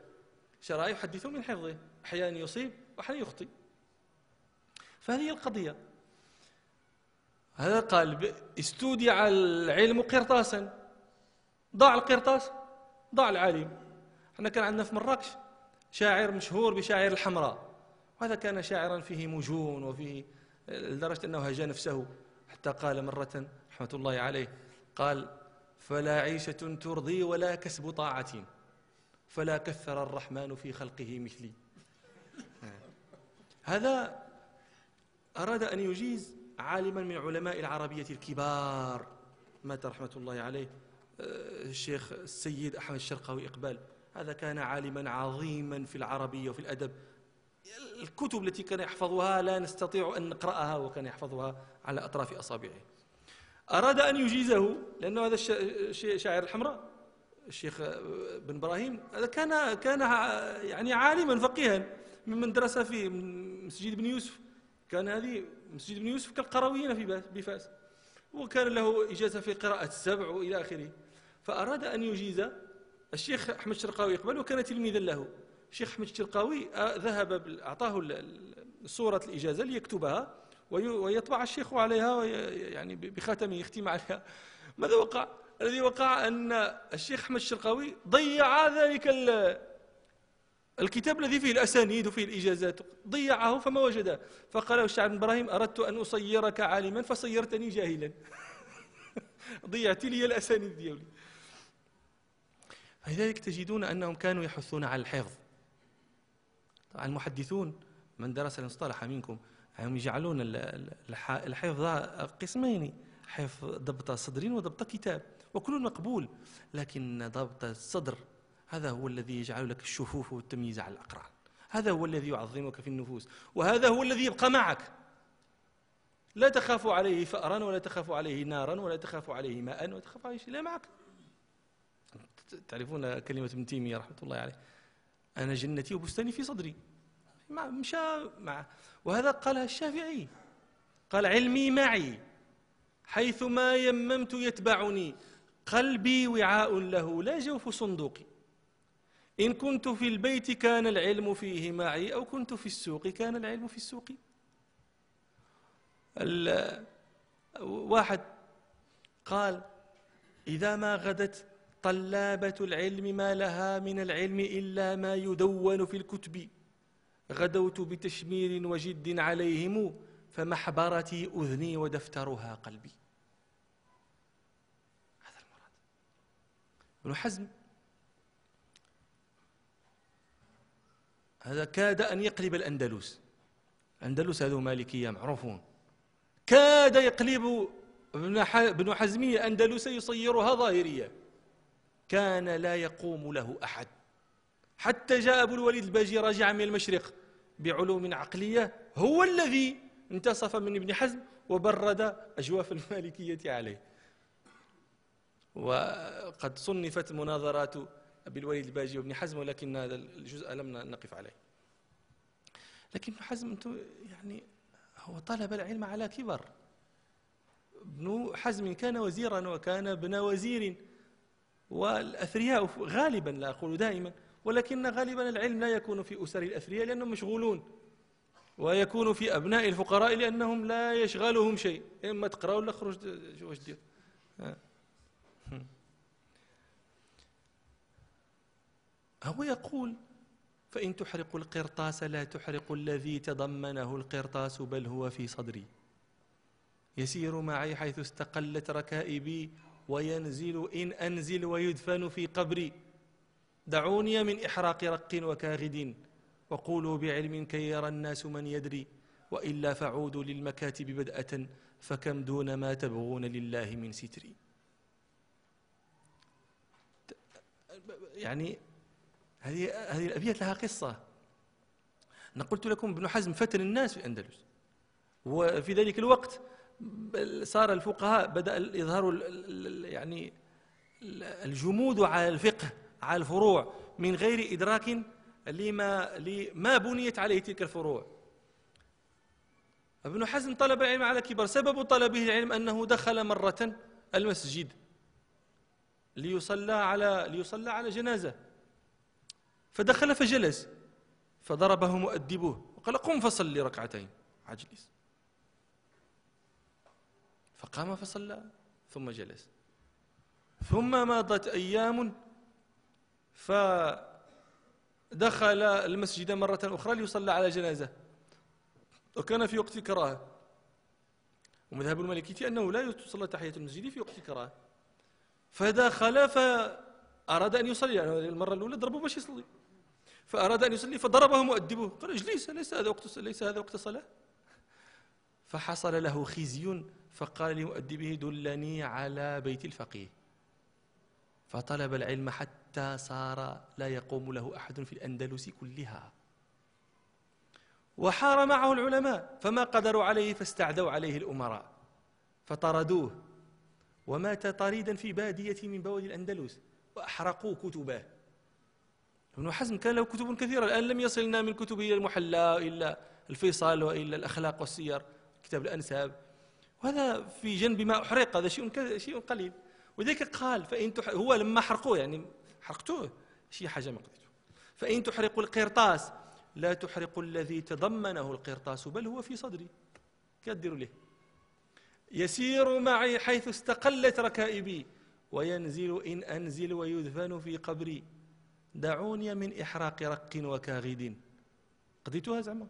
شرع يحدث من حفظه. أحيانا يصيب وأحيانا يخطئ. فهذه القضية. هذا قال استودع العلم قرطاسا. ضاع القرطاس ضاع العالم. إحنا كان عندنا في مراكش شاعر مشهور بشاعر الحمراء. وهذا كان شاعرا فيه مجون وفيه لدرجة أنه هجا نفسه. حتى قال مرة رحمة الله عليه قال فلا عيشة ترضي ولا كسب طاعة فلا كثر الرحمن في خلقه مثلي. هذا أراد أن يجيز عالما من علماء العربية الكبار مات رحمة الله عليه الشيخ السيد أحمد الشرقاوي إقبال. هذا كان عالما عظيما في العربية وفي الأدب. الكتب التي كان يحفظها لا نستطيع أن نقرأها وكان يحفظها على أطراف أصابعه. أراد أن يجيزه لأنه هذا شاعر الحمراء الشيخ بن إبراهيم هذا كان كان يعني عالما فقيها ممن درس في مسجد بن يوسف. كان هذه مسجد بن يوسف كالقرويين في بفأس. وكان له إجازة في قراءة السبع وإلى آخره. فأراد أن يجيز الشيخ أحمد الشرقاوي يقبل وكان تلميذا له. الشيخ أحمد الشرقاوي آه، ذهب أعطاه صورة الإجازة ليكتبها. ويطبع الشيخ عليها يعني بخاتمه يختم عليها. ماذا وقع؟ الذي وقع أن الشيخ أحمد الشرقاوي ضيع ذلك الكتاب الذي فيه الأسانيد وفيه الإجازات ضيعه فما وجده. فقال له بن إبراهيم أردت أن أصيرك عالما فصيرتني جاهلا. ضيعت لي الأسانيد ديالي. فلذلك تجدون أنهم كانوا يحثون على الحفظ. طبعا المحدثون من درس المصطلح منكم هم يجعلون الحفظ قسمين حفظ ضبط صدر وضبط كتاب وكل مقبول لكن ضبط الصدر هذا هو الذي يجعل لك الشفوف والتمييز على الأقران. هذا هو الذي يعظمك في النفوس وهذا هو الذي يبقى معك. لا تخاف عليه فأرا ولا تخاف عليه نارا ولا تخاف عليه ماء ولا تخاف عليه شيء لا معك. تعرفون كلمة ابن تيمية رحمة الله عليه أنا جنتي وبستاني في صدري. مشى مع. وهذا قالها الشافعي. قال علمي معي. حيثما يممت يتبعني. قلبي وعاء له. لا جوف صندوقي إن كنت في البيت كان العلم فيه معي. أو كنت في السوق كان العلم في السوق. واحد قال إذا ما غدت طلابة العلم ما لها من العلم إلا ما يدون في الكتب. غدوت بتشمير وجد عليهم فمحبرتي أذني ودفترها قلبي. هذا المراد. ابن حزم. هذا كاد أن يقلب الأندلس. الأندلس هذو مالكية معروفون. كاد يقلب ابن حزم الأندلس يصيرها ظاهرية. كان لا يقوم له أحد. حتى جاء أبو الوليد الباجي راجعا من المشرق. بعلوم عقلية هو الذي انتصف من ابن حزم وبرد أجواف المالكية عليه. وقد صنفت مناظرات أبي الوليد الباجي وابن حزم ولكن هذا الجزء لم نقف عليه. لكن ابن حزم يعني هو طلب العلم على كبر. ابن حزم كان وزيرا وكان ابن وزير والأثرياء غالبا لا أقول دائما ولكن غالبا العلم لا يكون في أسر الأثرياء لأنهم مشغولون. ويكون في أبناء الفقراء لأنهم لا يشغلهم شيء. إما تقرأ ولا خرج واش دير؟ هو يقول فإن تحرق القرطاس لا تحرق الذي تضمنه القرطاس بل هو في صدري. يسير معي حيث استقلت ركائبي وينزل إن أنزل ويدفن في قبري. دعوني من إحراق رق وكاغد وقولوا بعلم كي يرى الناس من يدري وإلا فعودوا للمكاتب بدأة فكم دون ما تبغون لله من ستري يعني هذه هذه الأبيات لها قصة. أنا قلت لكم ابن حزم فتن الناس في الأندلس وفي ذلك الوقت صار الفقهاء بدأ يظهروا يعني الجمود على الفقه. على الفروع من غير إدراك لما لما بنيت عليه تلك الفروع. ابن حزم طلب العلم على كبر. سبب طلبه العلم أنه دخل مرة المسجد ليصلى على ليصلى على جنازة. فدخل فجلس. فضربه مؤدبه. وقال قم فصل ركعتين. عجلس. فقام فصلى. ثم جلس. ثم مضت أيام فدخل المسجد مرة أخرى ليصلى على جنازة. وكان في وقت كراهة ومذهب المالكية أنه لا يصلى تحية المسجد في وقت كراهة فدخل فأراد أن يصلي. يعني المرة الأولى ضربه باش يصلي. فأراد أن يصلي فضربه مؤدبه. قال اجلس ليس هذا وقت ليس هذا وقت صلاة. فحصل له خزي فقال لمؤدبه دلني على بيت الفقيه. فطلب العلم حتى صار لا يقوم له أحد في الأندلس كلها. وحار معه العلماء فما قدروا عليه فاستعدوا عليه الأمراء. فطردوه. ومات طريدا في بادية من بوادي الأندلس وأحرقوا كتبه. ابن حزم كان له كتب كثيرة الآن لم يصلنا من كتبه إلى المحلى إلا الفيصل وإلا الأخلاق والسير كتاب الأنساب. وهذا في جنب ما أحرق هذا شيء شيء قليل. ولذلك قال فإن تح... هو لما حرقوه يعني حرقتوه شيء حاجة ما قضيته فإن تحرقوا القرطاس لا تحرق الذي تضمنه القرطاس بل هو في صدري. كدروا له يسير معي حيث استقلت ركائبي وينزل إن أنزل ويدفن في قبري. دعوني من إحراق رق وكاغد. قضيتها زعما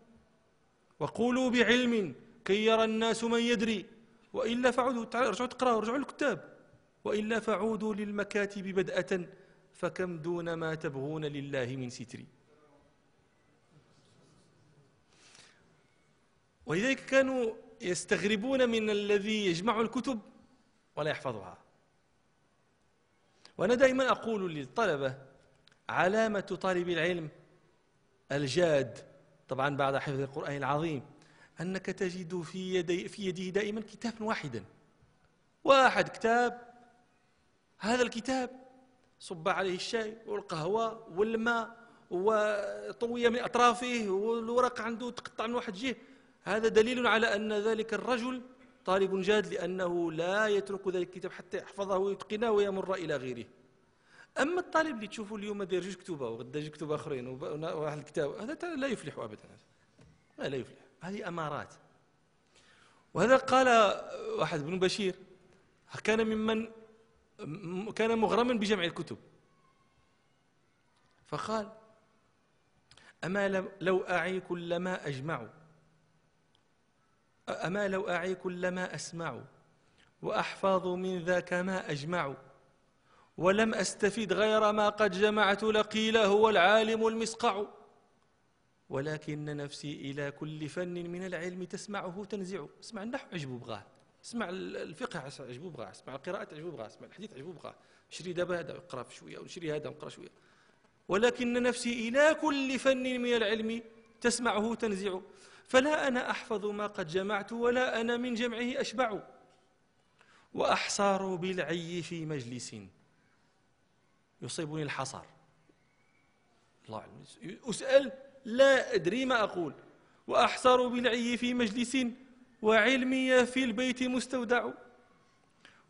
وقولوا بعلم كي يرى الناس من يدري. وإلا فعودوا رجعوا تقرأوا رجعوا الكتاب وإلا فعودوا للمكاتب بدأة فكم دون ما تبغون لله من ستري ولذلك كانوا يستغربون من الذي يجمع الكتب ولا يحفظها. وأنا دائما أقول للطلبة علامة طالب العلم الجاد طبعا بعد حفظ القرآن العظيم أنك تجد في, يدي في يده دائما كتابا واحدا. واحد كتاب هذا الكتاب صب عليه الشاي والقهوة والماء وطوية من أطرافه والورق عنده تقطع من واحد جهة. هذا دليل على أن ذلك الرجل طالب جاد لأنه لا يترك ذلك الكتاب حتى يحفظه ويتقنه ويمر إلى غيره. أما الطالب اللي تشوفه اليوم داير جوج كتب وغدا جوج كتب آخرين وواحد الكتاب هذا لا يفلح أبدا. لا, لا يفلح. هذه أمارات. وهذا قال واحد بن بشير كان ممن كان مغرما بجمع الكتب. فقال أما لو أعي كل ما أجمع؟ أما لو أعي كل ما أسمع؟ وأحفظ من ذاك ما أجمع؟ ولم أستفد غير ما قد جمعت لقيل هو العالم المسقع. ولكن نفسي إلى كل فن من العلم تسمعه تنزع. اسمع النحو عجبو بغاه اسمع الفقه عجبو بغاه اسمع القراءة عجبو بغاه اسمع الحديث عجبو بغاه شري دابا هذا اقرا شوية وشري هذا واقرا شوية. ولكن نفسي إلى كل فن من العلم تسمعه تنزع فلا أنا أحفظ ما قد جمعت ولا أنا من جمعه أشبع. وأحصار بالعي في مجلس. يصيبني الحصر الله أسأل لا أدري ما أقول. وأحصر بالعي في مجلس. وعلمي في البيت مستودع.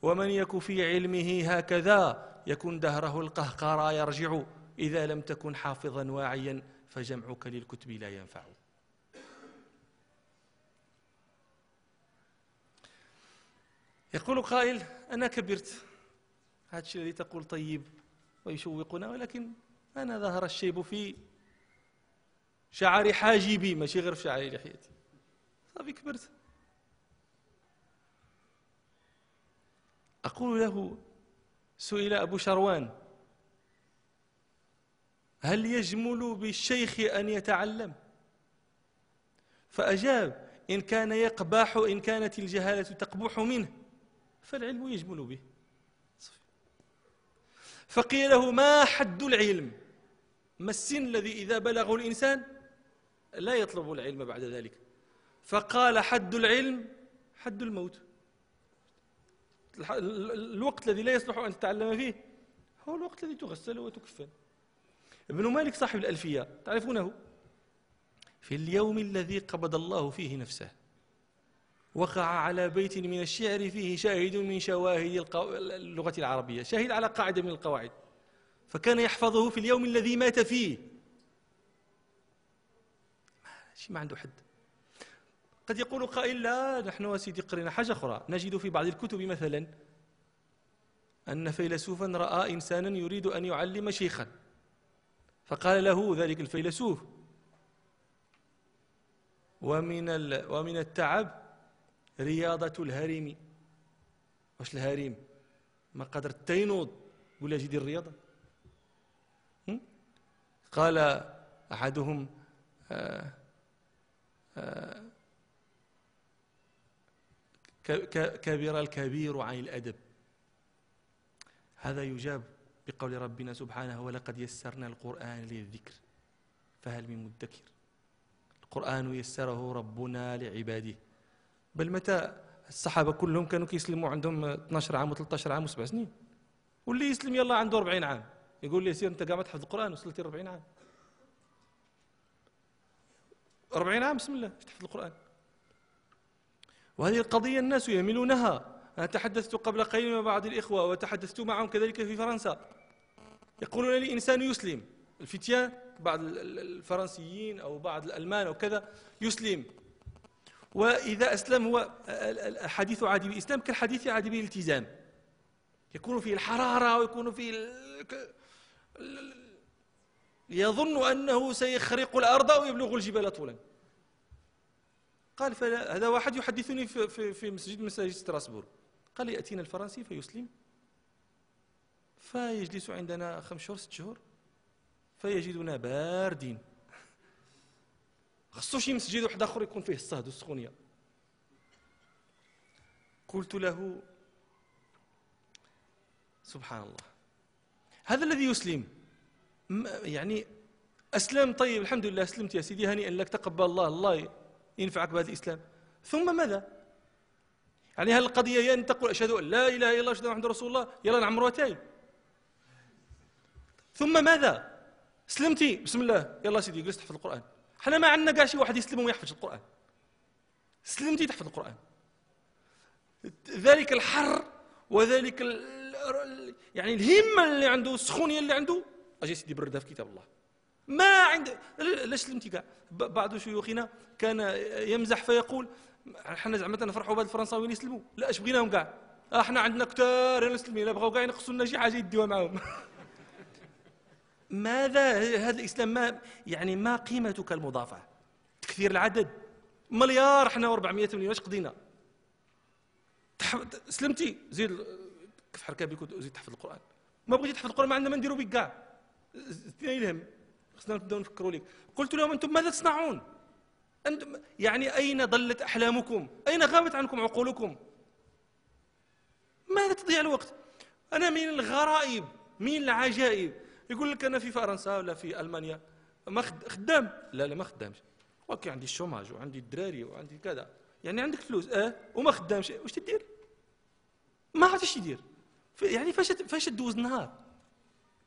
ومن يك في علمه هكذا يكن دهره القهقرى يرجع. إذا لم تكن حافظا واعيا فجمعك للكتب لا ينفع. يقول قائل أنا كبرت. هذا الشيء الذي تقول طيب ويشوقنا ولكن أنا ظهر الشيب في شعر حاجبي ماشي غير في شعر لحيتي صافي كبرت. أقول له سئل أبو شروان هل يجمل بالشيخ أن يتعلم؟ فأجاب إن كان يقباح إن كانت الجهالة تقبح منه فالعلم يجمل به. فقيل له ما حد العلم؟ ما السن الذي إذا بلغه الإنسان؟ لا يطلب العلم بعد ذلك. فقال حد العلم حد الموت. الوقت الذي لا يصلح أن تتعلم فيه هو الوقت الذي تغسل وتكفن. ابن مالك صاحب الألفية تعرفونه؟ في اليوم الذي قبض الله فيه نفسه وقع على بيت من الشعر فيه شاهد من شواهد اللغة العربية شاهد على قاعدة من القواعد. فكان يحفظه في اليوم الذي مات فيه. شيء ما عنده حد. قد يقول قائل لا نحن سيدي قرينا حاجة أخرى. نجد في بعض الكتب مثلا أن فيلسوفا رأى إنسانا يريد أن يعلم شيخا. فقال له ذلك الفيلسوف ومن ومن التعب رياضة الهرم واش الهريم؟ ما قدر تينوض ولا جي دير الرياضة قال أحدهم آآ آآ كبر الكبير عن الأدب. هذا يجاب بقول ربنا سبحانه ولقد يسرنا القرآن للذكر فهل من مدكر؟ القرآن يسره ربنا لعباده. بل متى الصحابة كلهم كانوا كيسلموا عندهم 12 عام و13 عام و7 سنين؟ واللي يسلم يلا عنده 40 عام. يقول لي سير أنت قاعد تحفظ القرآن وصلت 40 عام. 40 عام بسم الله. تحفظ القرآن؟ وهذه القضية الناس يميلونها. أنا تحدثت قبل قليل مع بعض الإخوة وتحدثت معهم كذلك في فرنسا. يقولون لي إنسان يسلم. الفتيان بعض الفرنسيين أو بعض الألمان أو كذا يسلم. وإذا أسلم هو حديث عادي بالإسلام كالحديث عادي بالالتزام. يكون فيه الحرارة ويكون فيه يظن أنه سيخرق الأرض ويبلغ الجبال طولا. قال هذا واحد يحدثني في, في, في مسجد مساجد ستراسبورغ. قال يأتينا الفرنسي فيسلم. فيجلس عندنا خمس شهور ست شهور. فيجدنا باردين. خصو شي مسجد واحد آخر يكون فيه الصهد والسخونية. قلت له سبحان الله هذا الذي يسلم. يعني أسلم طيب الحمد لله أسلمت يا سيدي هنيئا لك تقبل الله الله ينفعك بهذا الإسلام. ثم ماذا؟ يعني هل القضية هي أن تقول أشهد أن لا إله إلا الله واشهد أن محمد رسول الله؟ يلا نعمر وتاي ثم ماذا؟ سلمتي. بسم الله. يلا سيدي جلس تحفظ القرآن. حنا ما عندنا كاع شي واحد يسلم ويحفظ القرآن. سلمتي تحفظ القرآن. ذلك الحر وذلك يعني الهمة اللي عنده السخونية اللي عنده. أجي سيدي بردها في كتاب الله. ما عند لا سلمتي كاع بعض شيوخنا كان يمزح فيقول حنا زعما تنفرحوا بهاد الفرنساويين يسلموا. لا اش بغيناهم كاع إحنا عندنا كثار المسلمين بغاو كاع ينقصوا لنا شي حاجة يديوها معاهم. ماذا؟ هذا الإسلام ما يعني ما قيمتك المضافة؟ تكثير العدد؟ مليار إحنا و400 مليون اش قضينا؟ سلمتي؟ زيد كيف حركة بك وزيد تحفظ القرآن. ما بغيتي تحفظ القرآن ما عندنا ما نديروا بك كاع يلهم. خصنا نبداو نفكروا لك قلت لهم أنتم ماذا تصنعون؟ أنتم يعني أين ضلت أحلامكم؟ أين غابت عنكم عقولكم؟ ماذا تضيع الوقت؟ أنا من الغرائب من العجائب. يقول لك أنا في فرنسا ولا في ألمانيا؟ ما خدام. لا لا ما خدامش. OK عندي ال chômage وعندي الدراري وعندي كذا. يعني عندك فلوس أه؟ وما خدامش. واش تدير؟ ما عرفت إيش يدير. يعني فاش فاش تدوز النهار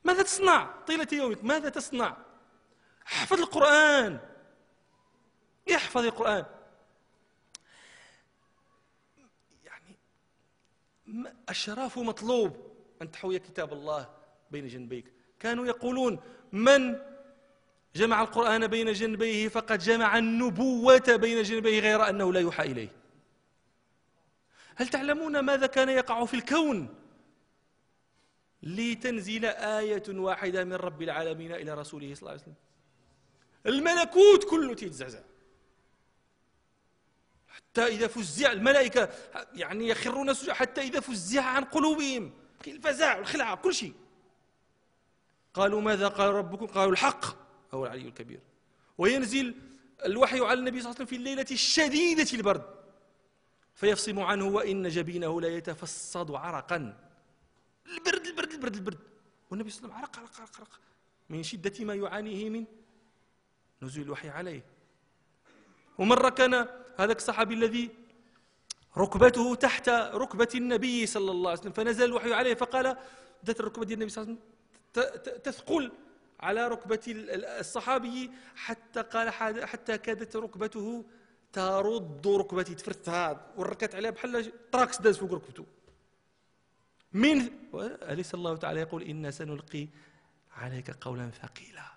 ماذا تصنع طيلة يومك؟ ماذا تصنع؟ احفظ القرآن. احفظ القرآن. يعني الشراف مطلوب. أن تحوي كتاب الله بين جنبيك. كانوا يقولون من جمع القرآن بين جنبيه فقد جمع النبوة بين جنبيه غير أنه لا يوحى إليه. هل تعلمون ماذا كان يقع في الكون؟ لتنزل آية واحدة من رب العالمين إلى رسوله صلى الله عليه وسلم. الملكوت كله تيتزعزع حتى إذا فزع الملائكة يعني يخرون سجع حتى إذا فزع عن قلوبهم الفزع والخلعة كل شيء. قالوا ماذا قال ربكم؟ قالوا الحق هو العلي الكبير. وينزل الوحي على النبي صلى الله عليه وسلم في الليلة الشديدة البرد. فيفصم عنه وإن جبينه لا يتفصد عرقا. البرد البرد البرد البرد. والنبي صلى الله عليه وسلم عرق عرق عرق, عرق. من شدة ما يعانيه من نزول الوحي عليه. ومرة كان هذاك الصحابي الذي ركبته تحت ركبة النبي صلى الله عليه وسلم فنزل الوحي عليه فقال ذات الركبة ديال النبي صلى الله عليه وسلم تثقل على ركبة الصحابي حتى قال حتى كادت ركبته ترض ركبتي تفرتها وركت عليها بحال تراكس داز فوق ركبته. من أليس الله تعالى يقول إنا سنلقي عليك قولا ثقيلا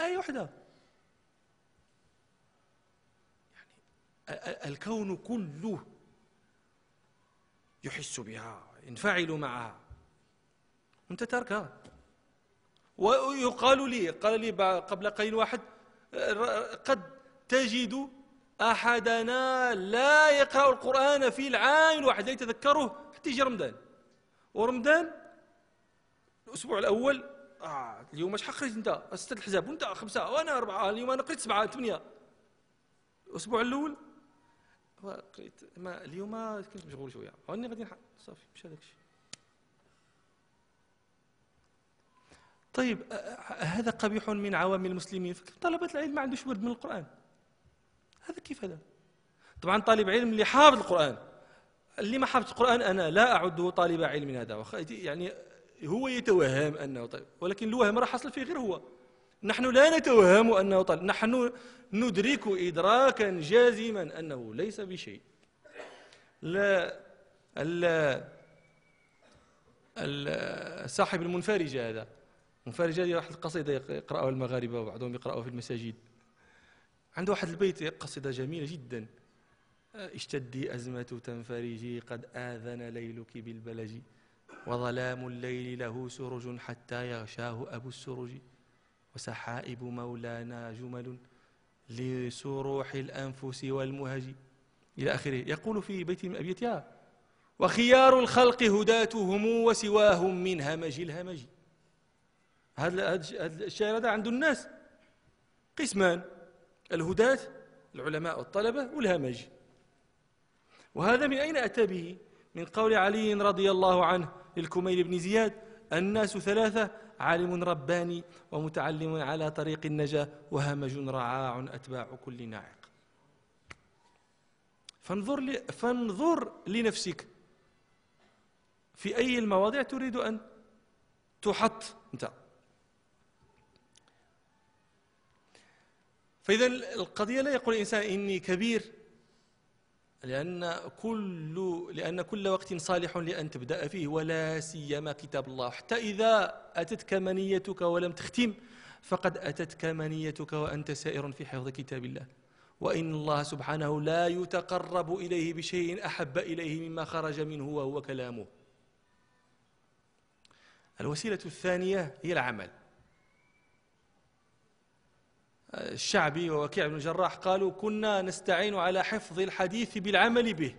آية واحدة. يعني الكون كله يحس بها ينفعل معها. وانت تركها. ويقال لي قال لي قبل قليل واحد قد تجد أحدنا لا يقرأ القرآن في العام الواحد لا يتذكره حتى يجي رمضان. ورمضان الأسبوع الأول آه اليوم شحال قريت أنت؟ ستة الحزاب وأنت خمسة وأنا أربعة اليوم أنا قريت سبعة ثمانية. الأسبوع الأول؟ قريت ما اليوم كنت مشغول شوية. هاني غادي صافي مشى هذاك الشيء. طيب هذا قبيح من عوام المسلمين. طلبة العلم ما عندوش ورد من القرآن. هذا كيف هذا؟ طبعا طالب علم اللي حافظ القرآن. اللي ما حافظ القرآن أنا لا أعده طالب علم هذا. يعني هو يتوهم أنه طالب ولكن الوهم راه حصل فيه غير هو. نحن لا نتوهم أنه طالب نحن ندرك إدراكا جازما أنه ليس بشيء. لا صاحب المنفرجة هذا. منفرجة هذه واحد القصيدة يقرأها المغاربة وبعضهم يقرأها في المساجد. عنده واحد البيت قصيدة جميلة جدا. اشتدي أزمة تنفرجي قد آذن ليلك بالبلج. وظلام الليل له سرج حتى يغشاه أبو السرج. وسحائب مولانا جمل لسروح الأنفس والمهج. إلى آخره. يقول في بيت من أبيتها وخيار الخلق هداتهم وسواهم من همج الهمج. هذا الشاعر هذا عند الناس قسمان الهداة العلماء والطلبة والهمج. وهذا من أين أتى به؟ من قول علي رضي الله عنه. للكميل بن زياد الناس ثلاثة عالم رباني ومتعلم على طريق النجاة وهمج رعاع أتباع كل ناعق فانظر. فانظر لنفسك في أي المواضيع تريد أن تحط أنت فإذا القضية لا يقول الإنسان إني كبير لأن كل لأن كل وقت صالح لأن تبدأ فيه ولا سيما كتاب الله. حتى إذا أتتك منيتك ولم تختم فقد أتتك منيتك وأنت سائر في حفظ كتاب الله. وإن الله سبحانه لا يتقرب إليه بشيء أحب إليه مما خرج منه وهو كلامه. الوسيلة الثانية هي العمل. الشعبي ووكيع بن الجراح قالوا كنا نستعين على حفظ الحديث بالعمل به.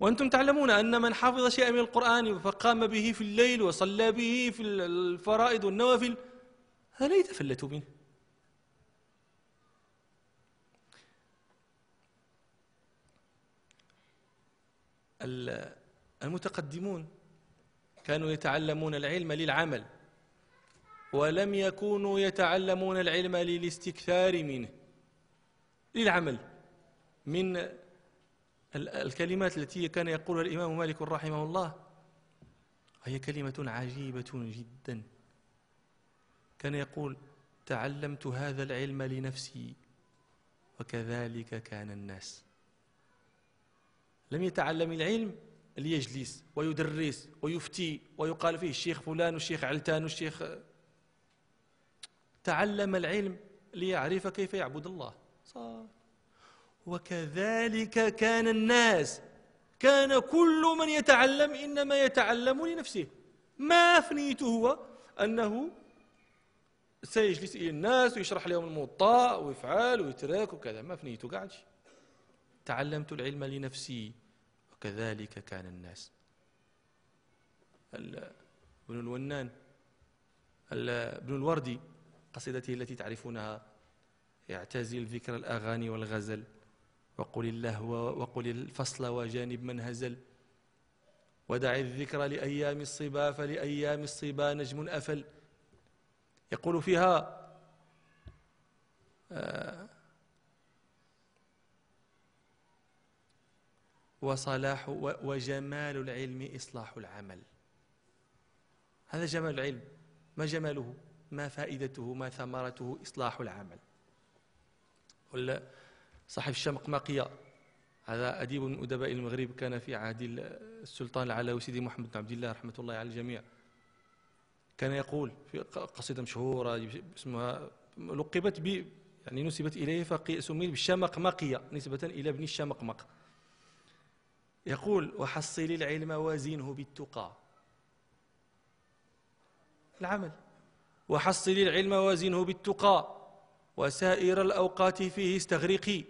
وأنتم تعلمون أن من حفظ شيئا من القرآن فقام به في الليل وصلى به في الفرائض والنوافل هذا لا يتفلت منه المتقدمون كانوا يتعلمون العلم للعمل. ولم يكونوا يتعلمون العلم للاستكثار منه للعمل. من الكلمات التي كان يقولها الإمام مالك رحمه الله هي كلمة عجيبة جدا. كان يقول تعلمت هذا العلم لنفسي وكذلك كان الناس. لم يتعلم العلم ليجلس ويدرس ويفتي ويقال فيه الشيخ فلان والشيخ علتان والشيخ تعلم العلم ليعرف كيف يعبد الله. صار وكذلك كان الناس كان كل من يتعلم إنما يتعلم لنفسه. ما في نيته هو أنه سيجلس إلى الناس ويشرح لهم الموطأ ويفعل ويترك وكذا. ما في نيته قاعد. تعلمت العلم لنفسي. وكذلك كان الناس. ابن الونان ابن الوردي. قصيدته التي تعرفونها. يعتزل ذكر الأغاني والغزل وقل اللهو وقل الفصل وجانب من هزل. ودع الذكر لأيام الصبا فلأيام الصبا نجم أفل. يقول فيها آه وصلاح وجمال العلم إصلاح العمل. هذا جمال العلم. ما جماله؟ ما فائدته ما ثمرته إصلاح العمل. ولا صاحب الشمقمقية هذا أديب من أدباء المغرب كان في عهد السلطان العلوي سيدي محمد بن عبد الله رحمة الله على الجميع. كان يقول في قصيدة مشهورة اسمها لقبت ب يعني نسبت إليه فسمي بالشمقمقية نسبة إلى ابن الشمقمق يقول وحصل العلم وزنه بالتقى. العمل. وحصل العلم وزنه بالتقى وسائر الأوقات فيه استغرقي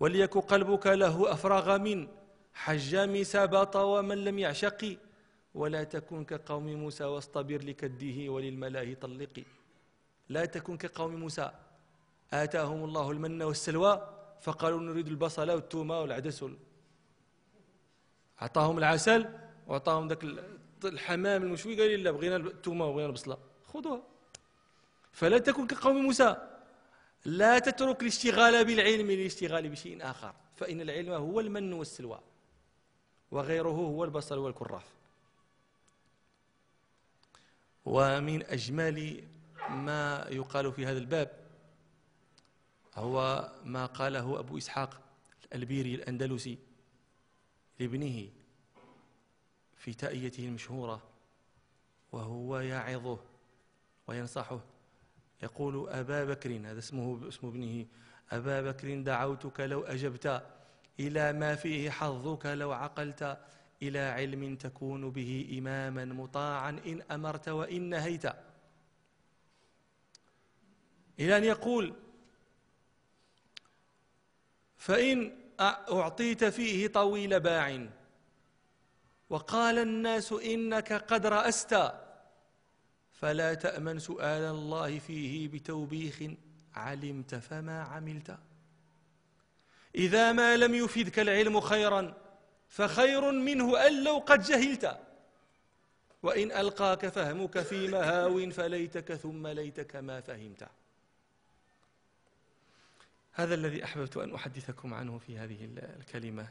وليك قلبك له أفرغ من حجام سبط ومن لم يعشق ولا تكن كقوم موسى واصطبر لكده وللملاه طلقي. لا تكن كقوم موسى آتاهم الله المن والسلوى فقالوا نريد البصل والثوم والعدس أعطاهم العسل وأعطاهم ذاك الحمام المشوي قال لا بغينا الثومة وبغينا البصلة. خذوها. فلا تكن كقوم موسى. لا تترك الاشتغال بالعلم للاشتغال بشيء آخر. فإن العلم هو المن والسلوى وغيره هو البصل والكراف. ومن أجمل ما يقال في هذا الباب هو ما قاله أبو إسحاق البيري الأندلسي لابنه في تأيته المشهورة وهو يعظه وينصحه يقول أبا بكر هذا اسمه اسم ابنه. أبا بكر دعوتك لو أجبت. إلى ما فيه حظك لو عقلت. إلى علم تكون به إماما مطاعا إن أمرت وإن نهيت. إلى أن يقول فإن أعطيت فيه طويل باع. وقال الناس إنك قد رأست. فلا تأمن سؤال الله فيه بتوبيخ علمت فما عملت. إذا ما لم يفدك العلم خيرا فخير منه أن لو قد جهلت. وإن ألقاك فهمك في مهاو فليتك ثم ليتك ما فهمت. هذا الذي أحببت أن أحدثكم عنه في هذه الكلمة.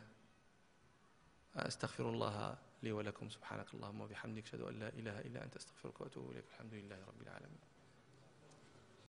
أستغفر الله لي ولكم سبحانك اللهم وبحمدك أشهد أن لا إله إلا أنت أستغفرك وأتوب إليك الحمد لله رب العالمين.